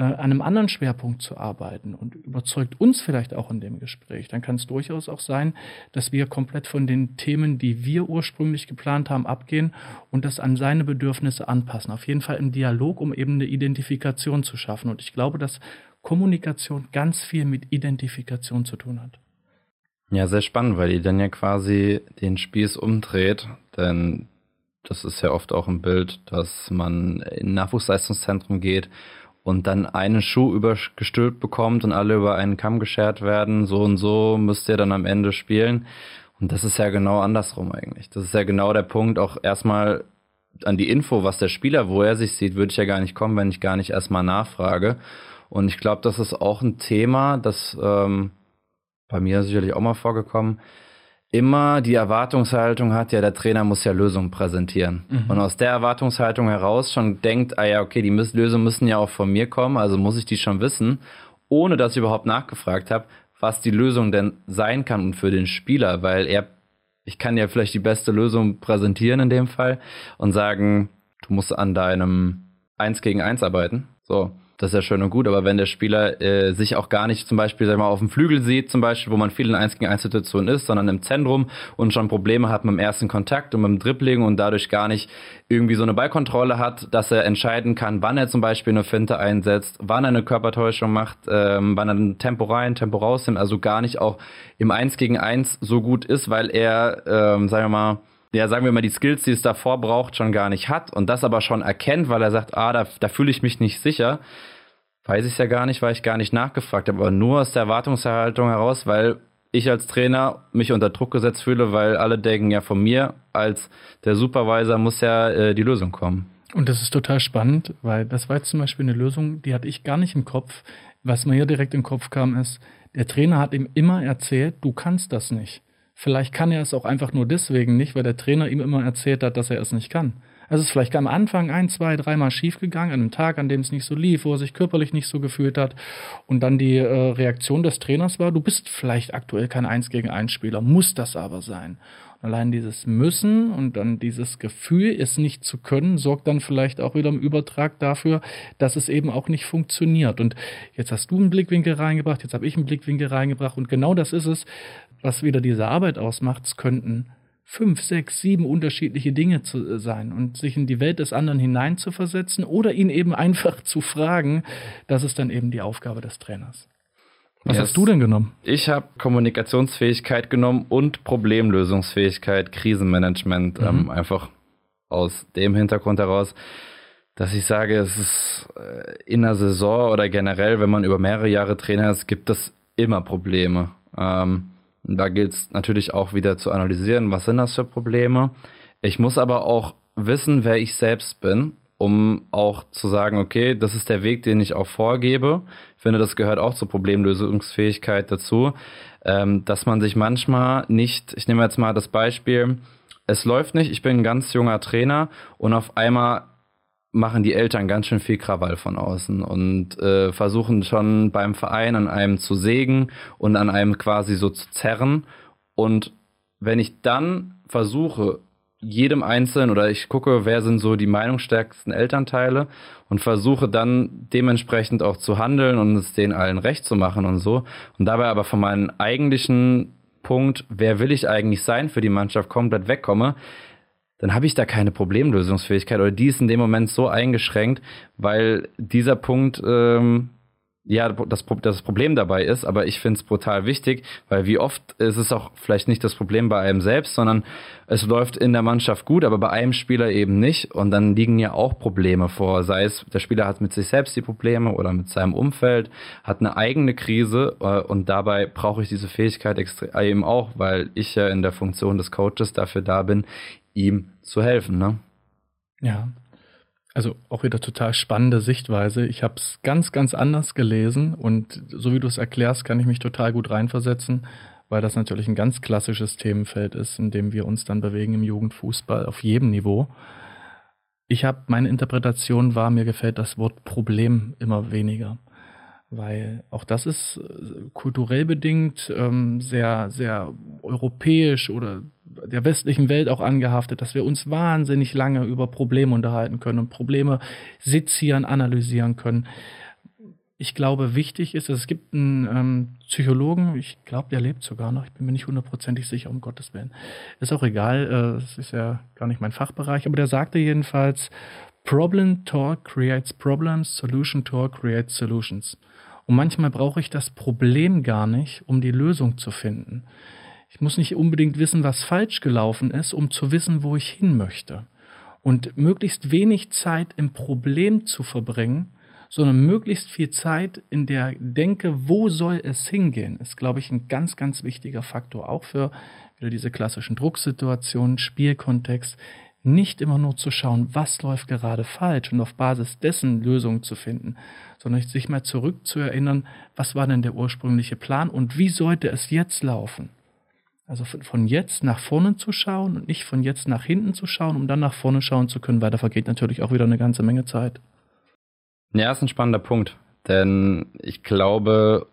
äh, an einem anderen Schwerpunkt zu arbeiten und überzeugt uns vielleicht auch in dem Gespräch, dann kann es durchaus auch sein, dass wir komplett von den Themen, die wir ursprünglich geplant haben, abgehen und das an seine Bedürfnisse anpassen. Auf jeden Fall im Dialog, um eben eine Identifikation zu schaffen. Und ich glaube, dass Kommunikation ganz viel mit Identifikation zu tun hat. Ja, sehr spannend, weil ihr dann ja quasi den Spieß umdreht, denn das ist ja oft auch ein Bild, dass man in ein Nachwuchsleistungszentrum geht und dann einen Schuh übergestülpt bekommt und alle über einen Kamm geschert werden, so und so müsst ihr dann am Ende spielen. Und das ist ja genau andersrum eigentlich. Das ist ja genau der Punkt, auch erstmal an die Info, was der Spieler, wo er sich sieht, würde ich ja gar nicht kommen, wenn ich gar nicht erstmal nachfrage. Und ich glaube, das ist auch ein Thema, das ähm, bei mir sicherlich auch mal vorgekommen, immer die Erwartungshaltung hat, ja, der Trainer muss ja Lösungen präsentieren. Mhm. Und aus der Erwartungshaltung heraus schon denkt, ah ja, okay, die Lösungen müssen ja auch von mir kommen, also muss ich die schon wissen, ohne dass ich überhaupt nachgefragt habe, was die Lösung denn sein kann und für den Spieler, weil er, ich kann ja vielleicht die beste Lösung präsentieren in dem Fall und sagen, du musst an deinem 1 gegen 1 arbeiten. So das ist ja schön und gut, aber wenn der Spieler äh, sich auch gar nicht zum Beispiel, sag mal, auf dem Flügel sieht, zum Beispiel, wo man viel in 1 gegen 1 Situationen ist, sondern im Zentrum und schon Probleme hat mit dem ersten Kontakt und mit dem Dribbling und dadurch gar nicht irgendwie so eine Ballkontrolle hat, dass er entscheiden kann, wann er zum Beispiel eine Finte einsetzt, wann er eine Körpertäuschung macht, ähm, wann er ein Tempo rein, Tempo rausnimmt, also gar nicht auch im 1 gegen 1 so gut ist, weil er, ähm, sagen wir mal, ja, sagen wir mal, die Skills, die es davor braucht, schon gar nicht hat und das aber schon erkennt, weil er sagt, ah, da, da fühle ich mich nicht sicher, weiß ich ja gar nicht, weil ich gar nicht nachgefragt habe, aber nur aus der Erwartungserhaltung heraus, weil ich als Trainer mich unter Druck gesetzt fühle, weil alle denken ja von mir als der Supervisor muss ja äh, die Lösung kommen. Und das ist total spannend, weil das war jetzt zum Beispiel eine Lösung, die hatte ich gar nicht im Kopf. Was mir hier direkt im Kopf kam, ist, der Trainer hat ihm immer erzählt, du kannst das nicht. Vielleicht kann er es auch einfach nur deswegen nicht, weil der Trainer ihm immer erzählt hat, dass er es nicht kann. Also es ist vielleicht am Anfang ein, zwei, dreimal schiefgegangen, an einem Tag, an dem es nicht so lief, wo er sich körperlich nicht so gefühlt hat. Und dann die äh, Reaktion des Trainers war, du bist vielleicht aktuell kein Eins gegen eins Spieler, muss das aber sein. Allein dieses Müssen und dann dieses Gefühl, es nicht zu können, sorgt dann vielleicht auch wieder im Übertrag dafür, dass es eben auch nicht funktioniert. Und jetzt hast du einen Blickwinkel reingebracht, jetzt habe ich einen Blickwinkel reingebracht und genau das ist es, was wieder diese Arbeit ausmacht, es könnten fünf, sechs, sieben unterschiedliche Dinge zu äh, sein und sich in die Welt des anderen hineinzuversetzen oder ihn eben einfach zu fragen, das ist dann eben die Aufgabe des Trainers. Was yes. hast du denn genommen? Ich habe Kommunikationsfähigkeit genommen und Problemlösungsfähigkeit, Krisenmanagement, mhm. ähm, einfach aus dem Hintergrund heraus, dass ich sage, es ist äh, in der Saison oder generell, wenn man über mehrere Jahre Trainer ist, gibt es immer Probleme. Ähm, da gilt es natürlich auch wieder zu analysieren, was sind das für Probleme. Ich muss aber auch wissen, wer ich selbst bin, um auch zu sagen, okay, das ist der Weg, den ich auch vorgebe. Ich finde, das gehört auch zur Problemlösungsfähigkeit dazu, ähm, dass man sich manchmal nicht, ich nehme jetzt mal das Beispiel, es läuft nicht, ich bin ein ganz junger Trainer und auf einmal machen die Eltern ganz schön viel Krawall von außen und äh, versuchen schon beim Verein an einem zu sägen und an einem quasi so zu zerren. Und wenn ich dann versuche, jedem Einzelnen oder ich gucke, wer sind so die meinungsstärksten Elternteile und versuche dann dementsprechend auch zu handeln und es denen allen recht zu machen und so. Und dabei aber von meinem eigentlichen Punkt, wer will ich eigentlich sein für die Mannschaft, komplett wegkomme, dann habe ich da keine Problemlösungsfähigkeit oder die ist in dem Moment so eingeschränkt, weil dieser Punkt ähm, ja das, das Problem dabei ist, aber ich finde es brutal wichtig, weil wie oft ist es auch vielleicht nicht das Problem bei einem selbst, sondern es läuft in der Mannschaft gut, aber bei einem Spieler eben nicht. Und dann liegen ja auch Probleme vor, sei es der Spieler hat mit sich selbst die Probleme oder mit seinem Umfeld, hat eine eigene Krise äh, und dabei brauche ich diese Fähigkeit eben auch, weil ich ja in der Funktion des Coaches dafür da bin, ihm zu helfen. Ne? Ja, also auch wieder total spannende Sichtweise. Ich habe es ganz, ganz anders gelesen und so wie du es erklärst, kann ich mich total gut reinversetzen, weil das natürlich ein ganz klassisches Themenfeld ist, in dem wir uns dann bewegen im Jugendfußball auf jedem Niveau. Ich habe meine Interpretation war, mir gefällt das Wort Problem immer weniger, weil auch das ist äh, kulturell bedingt ähm, sehr, sehr europäisch oder der westlichen Welt auch angehaftet, dass wir uns wahnsinnig lange über Probleme unterhalten können und Probleme sezieren, analysieren können ich glaube, wichtig ist, es gibt einen ähm, Psychologen, ich glaube, der lebt sogar noch, ich bin mir nicht hundertprozentig sicher, um Gottes Willen. Ist auch egal, es äh, ist ja gar nicht mein Fachbereich, aber der sagte jedenfalls, Problem Talk creates problems, Solution Talk creates solutions. Und manchmal brauche ich das Problem gar nicht, um die Lösung zu finden. Ich muss nicht unbedingt wissen, was falsch gelaufen ist, um zu wissen, wo ich hin möchte. Und möglichst wenig Zeit im Problem zu verbringen, sondern möglichst viel Zeit in der Denke, wo soll es hingehen, ist, glaube ich, ein ganz, ganz wichtiger Faktor, auch für wieder diese klassischen Drucksituationen, Spielkontext, nicht immer nur zu schauen, was läuft gerade falsch und auf Basis dessen Lösungen zu finden, sondern sich mal zurück zu erinnern, was war denn der ursprüngliche Plan und wie sollte es jetzt laufen. Also von jetzt nach vorne zu schauen und nicht von jetzt nach hinten zu schauen, um dann nach vorne schauen zu können, weil da vergeht natürlich auch wieder eine ganze Menge Zeit. Ja, ist ein spannender Punkt. Denn ich glaube,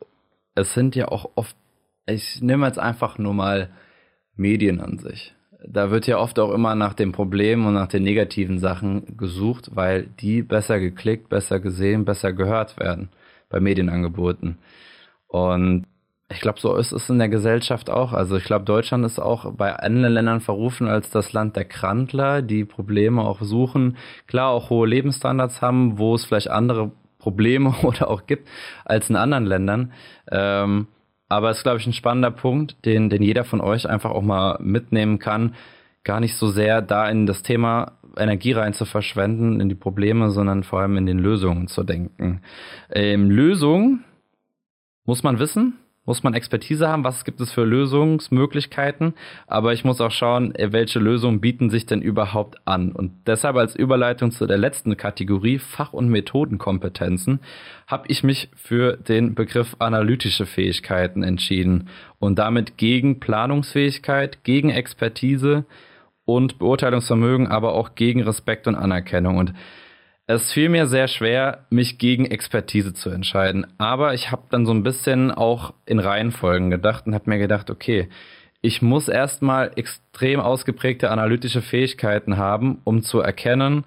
es sind ja auch oft, ich nehme jetzt einfach nur mal Medien an sich. Da wird ja oft auch immer nach dem Problem und nach den negativen Sachen gesucht, weil die besser geklickt, besser gesehen, besser gehört werden bei Medienangeboten. Und ich glaube, so ist es in der Gesellschaft auch. Also ich glaube, Deutschland ist auch bei anderen Ländern verrufen als das Land der Krantler, die Probleme auch suchen. Klar, auch hohe Lebensstandards haben, wo es vielleicht andere Probleme oder auch gibt als in anderen Ländern. Ähm, aber es ist, glaube ich, ein spannender Punkt, den, den jeder von euch einfach auch mal mitnehmen kann. Gar nicht so sehr da in das Thema Energie rein zu verschwenden, in die Probleme, sondern vor allem in den Lösungen zu denken. Ähm, Lösung muss man wissen, muss man Expertise haben, was gibt es für Lösungsmöglichkeiten, aber ich muss auch schauen, äh, welche Lösungen bieten sich denn überhaupt an. Und deshalb als Überleitung zu der letzten Kategorie Fach- und Methodenkompetenzen habe ich mich für den Begriff analytische Fähigkeiten entschieden und damit gegen Planungsfähigkeit, gegen Expertise und Beurteilungsvermögen, aber auch gegen Respekt und Anerkennung. Und es fiel mir sehr schwer, mich gegen Expertise zu entscheiden. Aber ich habe dann so ein bisschen auch in Reihenfolgen gedacht und habe mir gedacht, okay, ich muss erstmal extrem ausgeprägte analytische Fähigkeiten haben, um zu erkennen,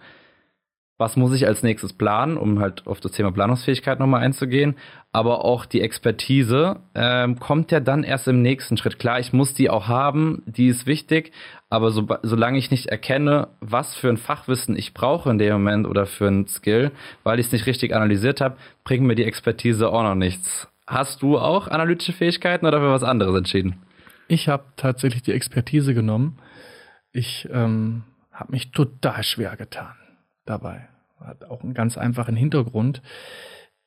was muss ich als nächstes planen, um halt auf das Thema Planungsfähigkeit nochmal einzugehen. Aber auch die Expertise ähm, kommt ja dann erst im nächsten Schritt. Klar, ich muss die auch haben, die ist wichtig, aber so, solange ich nicht erkenne, was für ein Fachwissen ich brauche in dem Moment oder für ein Skill, weil ich es nicht richtig analysiert habe, bringt mir die Expertise auch noch nichts. Hast du auch analytische Fähigkeiten oder für was anderes entschieden? Ich habe tatsächlich die Expertise genommen. Ich ähm, habe mich total schwer getan dabei. Hat auch einen ganz einfachen Hintergrund.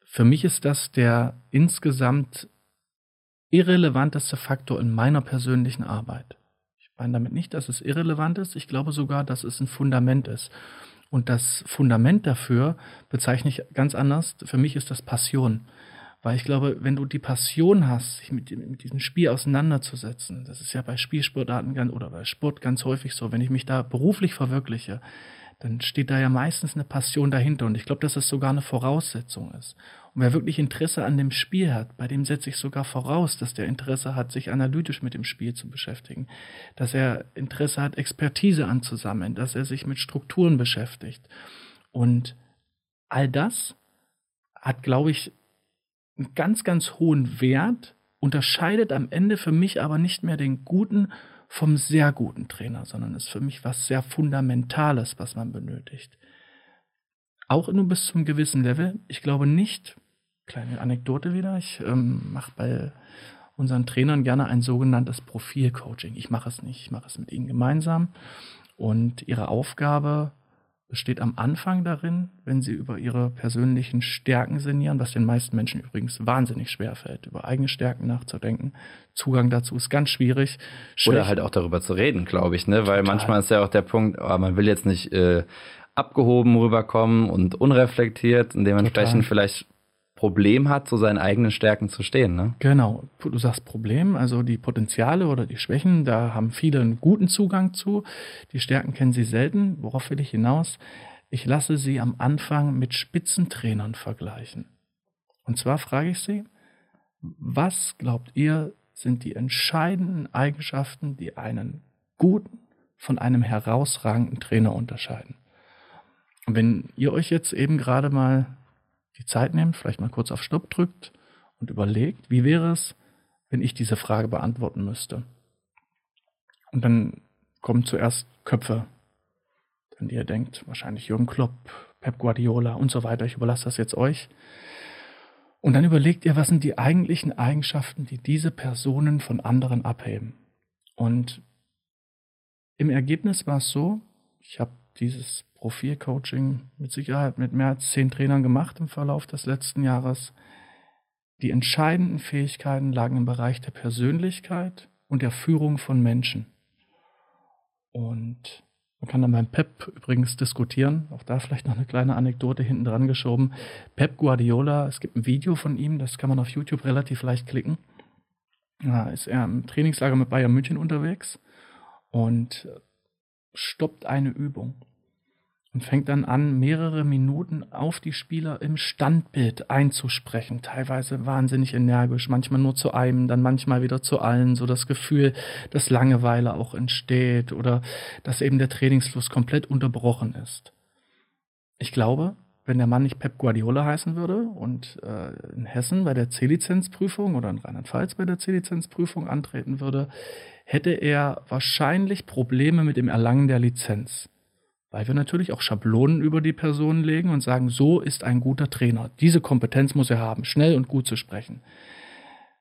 Für mich ist das der insgesamt irrelevanteste Faktor in meiner persönlichen Arbeit. Ich meine damit nicht, dass es irrelevant ist. Ich glaube sogar, dass es ein Fundament ist. Und das Fundament dafür bezeichne ich ganz anders. Für mich ist das Passion. Weil ich glaube, wenn du die Passion hast, sich mit, mit diesem Spiel auseinanderzusetzen, das ist ja bei Spielsportarten oder bei Sport ganz häufig so, wenn ich mich da beruflich verwirkliche, dann steht da ja meistens eine Passion dahinter. Und ich glaube, dass das sogar eine Voraussetzung ist. Und wer wirklich Interesse an dem Spiel hat, bei dem setze ich sogar voraus, dass der Interesse hat, sich analytisch mit dem Spiel zu beschäftigen, dass er Interesse hat, Expertise anzusammeln, dass er sich mit Strukturen beschäftigt. Und all das hat, glaube ich, einen ganz, ganz hohen Wert, unterscheidet am Ende für mich aber nicht mehr den guten vom sehr guten Trainer, sondern ist für mich was sehr Fundamentales, was man benötigt. Auch nur bis zum gewissen Level. Ich glaube nicht, kleine Anekdote wieder, ich ähm, mache bei unseren Trainern gerne ein sogenanntes Profilcoaching. Ich mache es nicht, ich mache es mit ihnen gemeinsam. Und ihre Aufgabe besteht am Anfang darin, wenn sie über ihre persönlichen Stärken sinnieren, was den meisten Menschen übrigens wahnsinnig schwer fällt, über eigene Stärken nachzudenken. Zugang dazu ist ganz schwierig. Schwächen. Oder halt auch darüber zu reden, glaube ich, ne? Weil Total. manchmal ist ja auch der Punkt, oh, man will jetzt nicht äh, abgehoben rüberkommen und unreflektiert und dementsprechend Total. vielleicht Problem hat, zu seinen eigenen Stärken zu stehen. Ne? Genau, du sagst Problem, also die Potenziale oder die Schwächen, da haben viele einen guten Zugang zu. Die Stärken kennen sie selten. Worauf will ich hinaus? Ich lasse sie am Anfang mit Spitzentrainern vergleichen. Und zwar frage ich sie, was glaubt ihr sind die entscheidenden Eigenschaften, die einen guten von einem herausragenden Trainer unterscheiden? Und wenn ihr euch jetzt eben gerade mal die Zeit nehmt, vielleicht mal kurz auf Stopp drückt und überlegt, wie wäre es, wenn ich diese Frage beantworten müsste? Und dann kommen zuerst Köpfe, an die ihr denkt, wahrscheinlich Jürgen Klopp, Pep Guardiola und so weiter. Ich überlasse das jetzt euch. Und dann überlegt ihr, was sind die eigentlichen Eigenschaften, die diese Personen von anderen abheben. Und im Ergebnis war es so, ich habe dieses Profilcoaching mit Sicherheit mit mehr als zehn Trainern gemacht im Verlauf des letzten Jahres. Die entscheidenden Fähigkeiten lagen im Bereich der Persönlichkeit und der Führung von Menschen. Und man kann dann beim Pep übrigens diskutieren, auch da vielleicht noch eine kleine Anekdote hinten dran geschoben. Pep Guardiola, es gibt ein Video von ihm, das kann man auf YouTube relativ leicht klicken. Da ist er im Trainingslager mit Bayern München unterwegs und stoppt eine Übung und fängt dann an, mehrere Minuten auf die Spieler im Standbild einzusprechen. Teilweise wahnsinnig energisch, manchmal nur zu einem, dann manchmal wieder zu allen, so das Gefühl, dass Langeweile auch entsteht oder dass eben der Trainingsfluss komplett unterbrochen ist. Ich glaube, wenn der Mann nicht Pep Guardiola heißen würde und äh, in Hessen bei der C-Lizenzprüfung oder in Rheinland-Pfalz bei der C-Lizenzprüfung antreten würde, hätte er wahrscheinlich Probleme mit dem Erlangen der Lizenz weil wir natürlich auch Schablonen über die Person legen und sagen, so ist ein guter Trainer. Diese Kompetenz muss er haben, schnell und gut zu sprechen.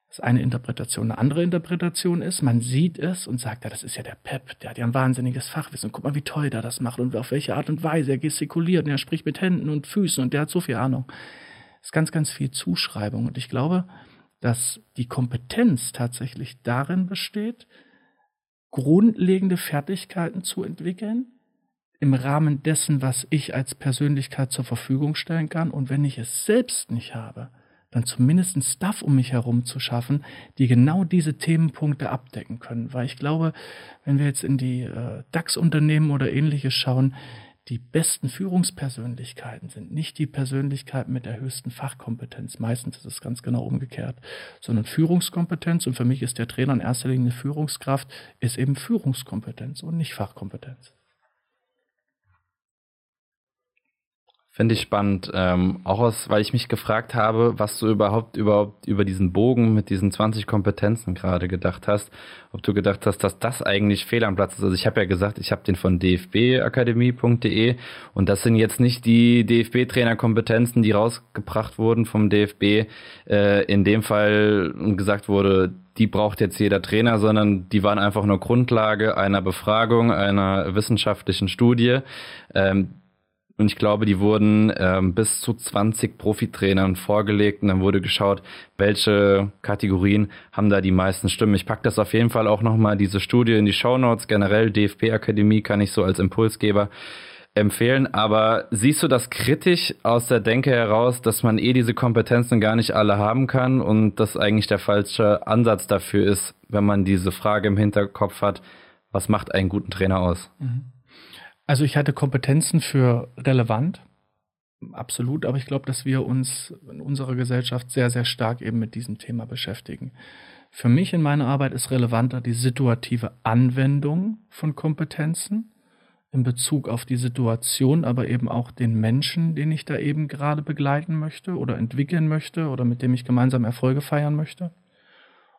Das ist eine Interpretation. Eine andere Interpretation ist, man sieht es und sagt, ja, das ist ja der Pep, der hat ja ein wahnsinniges Fachwissen. Guck mal, wie toll der das macht und auf welche Art und Weise er gestikuliert und er spricht mit Händen und Füßen und der hat so viel Ahnung. Das ist ganz, ganz viel Zuschreibung. Und ich glaube, dass die Kompetenz tatsächlich darin besteht, grundlegende Fertigkeiten zu entwickeln, im Rahmen dessen, was ich als Persönlichkeit zur Verfügung stellen kann. Und wenn ich es selbst nicht habe, dann zumindest ein Stuff um mich herum zu schaffen, die genau diese Themenpunkte abdecken können. Weil ich glaube, wenn wir jetzt in die äh, DAX-Unternehmen oder ähnliches schauen, die besten Führungspersönlichkeiten sind nicht die Persönlichkeiten mit der höchsten Fachkompetenz. Meistens ist es ganz genau umgekehrt, sondern Führungskompetenz. Und für mich ist der Trainer in erster Linie Führungskraft, ist eben Führungskompetenz und nicht Fachkompetenz. Finde ich spannend, ähm, auch aus, weil ich mich gefragt habe, was du überhaupt überhaupt über diesen Bogen mit diesen 20 Kompetenzen gerade gedacht hast. Ob du gedacht hast, dass das eigentlich fehl am Platz ist. Also ich habe ja gesagt, ich habe den von dfbakademie.de und das sind jetzt nicht die DFB-Trainerkompetenzen, die rausgebracht wurden vom DFB. Äh, in dem Fall gesagt wurde, die braucht jetzt jeder Trainer, sondern die waren einfach nur Grundlage einer Befragung, einer wissenschaftlichen Studie. Ähm, und ich glaube, die wurden ähm, bis zu 20 Profitrainern vorgelegt und dann wurde geschaut, welche Kategorien haben da die meisten Stimmen. Ich packe das auf jeden Fall auch nochmal, diese Studie in die Show Notes. Generell DFB-Akademie kann ich so als Impulsgeber empfehlen. Aber siehst du das kritisch aus der Denke heraus, dass man eh diese Kompetenzen gar nicht alle haben kann und das eigentlich der falsche Ansatz dafür ist, wenn man diese Frage im Hinterkopf hat, was macht einen guten Trainer aus? Mhm. Also ich hatte Kompetenzen für relevant, absolut, aber ich glaube, dass wir uns in unserer Gesellschaft sehr, sehr stark eben mit diesem Thema beschäftigen. Für mich in meiner Arbeit ist relevanter die situative Anwendung von Kompetenzen in Bezug auf die Situation, aber eben auch den Menschen, den ich da eben gerade begleiten möchte oder entwickeln möchte oder mit dem ich gemeinsam Erfolge feiern möchte.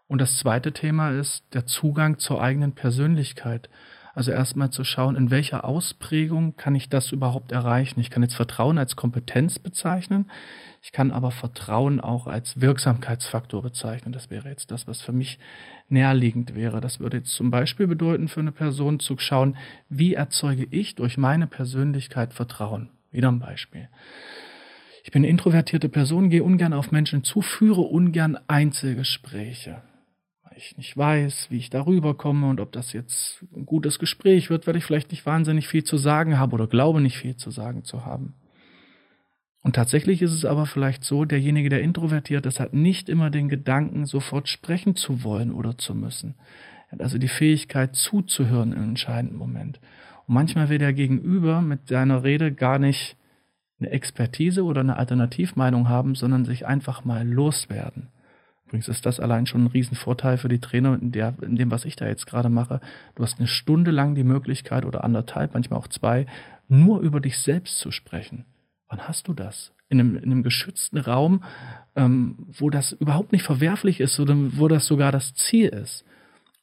Und das zweite Thema ist der Zugang zur eigenen Persönlichkeit. Also erstmal zu schauen, in welcher Ausprägung kann ich das überhaupt erreichen. Ich kann jetzt Vertrauen als Kompetenz bezeichnen, ich kann aber Vertrauen auch als Wirksamkeitsfaktor bezeichnen. Das wäre jetzt das, was für mich näherliegend wäre. Das würde jetzt zum Beispiel bedeuten, für eine Person zu schauen, wie erzeuge ich durch meine Persönlichkeit Vertrauen. Wieder ein Beispiel. Ich bin eine introvertierte Person, gehe ungern auf Menschen zu, führe ungern Einzelgespräche ich nicht weiß, wie ich darüber komme und ob das jetzt ein gutes Gespräch wird, weil ich vielleicht nicht wahnsinnig viel zu sagen habe oder glaube nicht viel zu sagen zu haben. Und tatsächlich ist es aber vielleicht so, derjenige, der introvertiert ist, hat nicht immer den Gedanken, sofort sprechen zu wollen oder zu müssen. Er hat also die Fähigkeit zuzuhören im entscheidenden Moment. Und manchmal will der Gegenüber mit seiner Rede gar nicht eine Expertise oder eine Alternativmeinung haben, sondern sich einfach mal loswerden. Übrigens ist das allein schon ein Riesenvorteil für die Trainer in, der, in dem, was ich da jetzt gerade mache. Du hast eine Stunde lang die Möglichkeit oder anderthalb, manchmal auch zwei, nur über dich selbst zu sprechen. Wann hast du das? In einem, in einem geschützten Raum, ähm, wo das überhaupt nicht verwerflich ist oder wo das sogar das Ziel ist.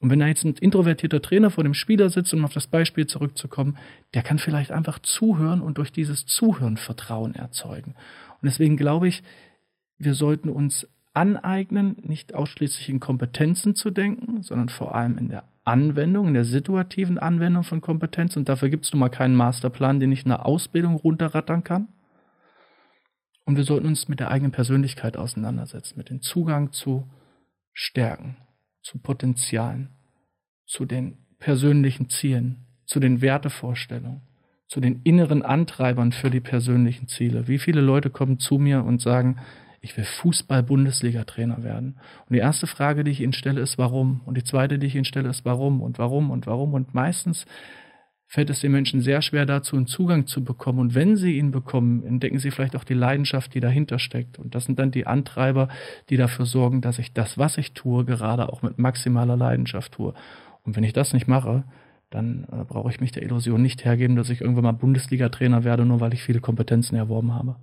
Und wenn da jetzt ein introvertierter Trainer vor dem Spieler sitzt, um auf das Beispiel zurückzukommen, der kann vielleicht einfach zuhören und durch dieses Zuhören Vertrauen erzeugen. Und deswegen glaube ich, wir sollten uns aneignen, nicht ausschließlich in Kompetenzen zu denken, sondern vor allem in der Anwendung, in der situativen Anwendung von Kompetenzen. Und dafür gibt es nun mal keinen Masterplan, den ich in der Ausbildung runterrattern kann. Und wir sollten uns mit der eigenen Persönlichkeit auseinandersetzen, mit dem Zugang zu Stärken, zu Potenzialen, zu den persönlichen Zielen, zu den Wertevorstellungen, zu den inneren Antreibern für die persönlichen Ziele. Wie viele Leute kommen zu mir und sagen, ich will Fußball-Bundesliga-Trainer werden. Und die erste Frage, die ich ihnen stelle, ist warum? Und die zweite, die ich ihnen stelle, ist warum und warum und warum. Und meistens fällt es den Menschen sehr schwer dazu, einen Zugang zu bekommen. Und wenn sie ihn bekommen, entdecken sie vielleicht auch die Leidenschaft, die dahinter steckt. Und das sind dann die Antreiber, die dafür sorgen, dass ich das, was ich tue, gerade auch mit maximaler Leidenschaft tue. Und wenn ich das nicht mache, dann äh, brauche ich mich der Illusion nicht hergeben, dass ich irgendwann mal Bundesliga-Trainer werde, nur weil ich viele Kompetenzen erworben habe.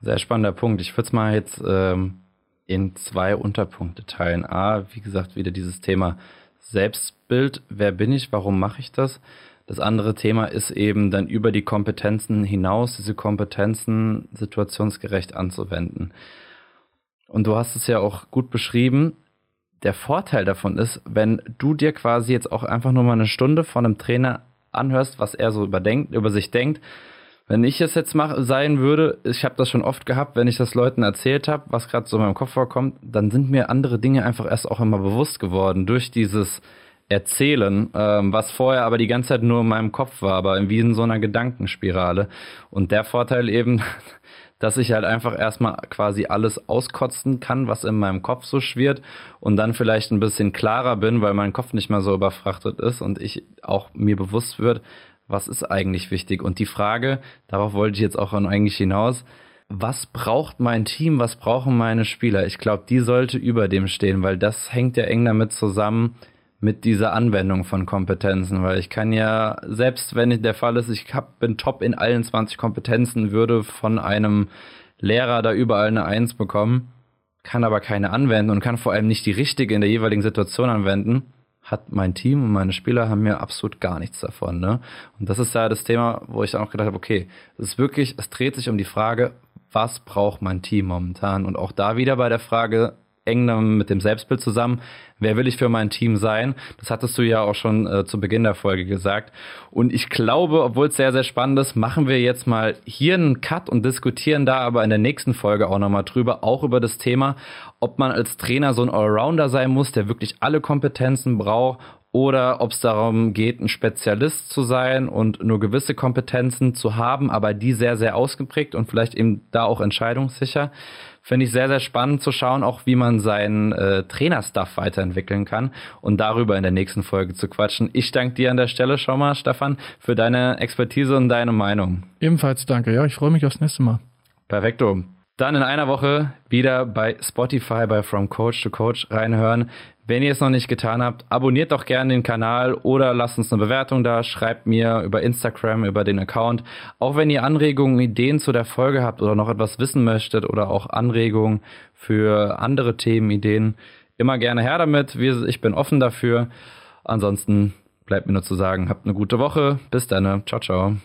Sehr spannender Punkt. Ich würde es mal jetzt ähm, in zwei Unterpunkte teilen. A, wie gesagt, wieder dieses Thema Selbstbild, wer bin ich, warum mache ich das? Das andere Thema ist eben dann über die Kompetenzen hinaus, diese Kompetenzen situationsgerecht anzuwenden. Und du hast es ja auch gut beschrieben. Der Vorteil davon ist, wenn du dir quasi jetzt auch einfach nur mal eine Stunde von einem Trainer anhörst, was er so überdenkt, über sich denkt, wenn ich es jetzt mach, sein würde, ich habe das schon oft gehabt, wenn ich das Leuten erzählt habe, was gerade so in meinem Kopf vorkommt, dann sind mir andere Dinge einfach erst auch immer bewusst geworden durch dieses Erzählen, ähm, was vorher aber die ganze Zeit nur in meinem Kopf war, aber wie in so einer Gedankenspirale. Und der Vorteil eben, dass ich halt einfach erstmal quasi alles auskotzen kann, was in meinem Kopf so schwirrt und dann vielleicht ein bisschen klarer bin, weil mein Kopf nicht mehr so überfrachtet ist und ich auch mir bewusst wird, was ist eigentlich wichtig? Und die Frage, darauf wollte ich jetzt auch eigentlich hinaus, was braucht mein Team, was brauchen meine Spieler? Ich glaube, die sollte über dem stehen, weil das hängt ja eng damit zusammen mit dieser Anwendung von Kompetenzen, weil ich kann ja, selbst wenn der Fall ist, ich hab, bin top in allen 20 Kompetenzen, würde von einem Lehrer da überall eine Eins bekommen, kann aber keine anwenden und kann vor allem nicht die richtige in der jeweiligen Situation anwenden, hat mein Team und meine Spieler haben mir absolut gar nichts davon. Ne? Und das ist ja das Thema, wo ich dann auch gedacht habe, okay, es ist wirklich, es dreht sich um die Frage, was braucht mein Team momentan? Und auch da wieder bei der Frage, eng mit dem Selbstbild zusammen. Wer will ich für mein Team sein? Das hattest du ja auch schon äh, zu Beginn der Folge gesagt. Und ich glaube, obwohl es sehr, sehr spannend ist, machen wir jetzt mal hier einen Cut und diskutieren da aber in der nächsten Folge auch nochmal drüber, auch über das Thema, ob man als Trainer so ein Allrounder sein muss, der wirklich alle Kompetenzen braucht oder ob es darum geht, ein Spezialist zu sein und nur gewisse Kompetenzen zu haben, aber die sehr, sehr ausgeprägt und vielleicht eben da auch entscheidungssicher. Finde ich sehr, sehr spannend zu schauen, auch wie man seinen äh, Trainerstuff weiterentwickeln kann und darüber in der nächsten Folge zu quatschen. Ich danke dir an der Stelle schon mal, Stefan, für deine Expertise und deine Meinung. Ebenfalls danke, ja, ich freue mich aufs nächste Mal. Perfekto. Dann in einer Woche wieder bei Spotify bei From Coach to Coach reinhören. Wenn ihr es noch nicht getan habt, abonniert doch gerne den Kanal oder lasst uns eine Bewertung da, schreibt mir über Instagram, über den Account. Auch wenn ihr Anregungen, Ideen zu der Folge habt oder noch etwas wissen möchtet oder auch Anregungen für andere Themen, Ideen, immer gerne her damit. Ich bin offen dafür. Ansonsten bleibt mir nur zu sagen, habt eine gute Woche. Bis dann. Ciao, ciao.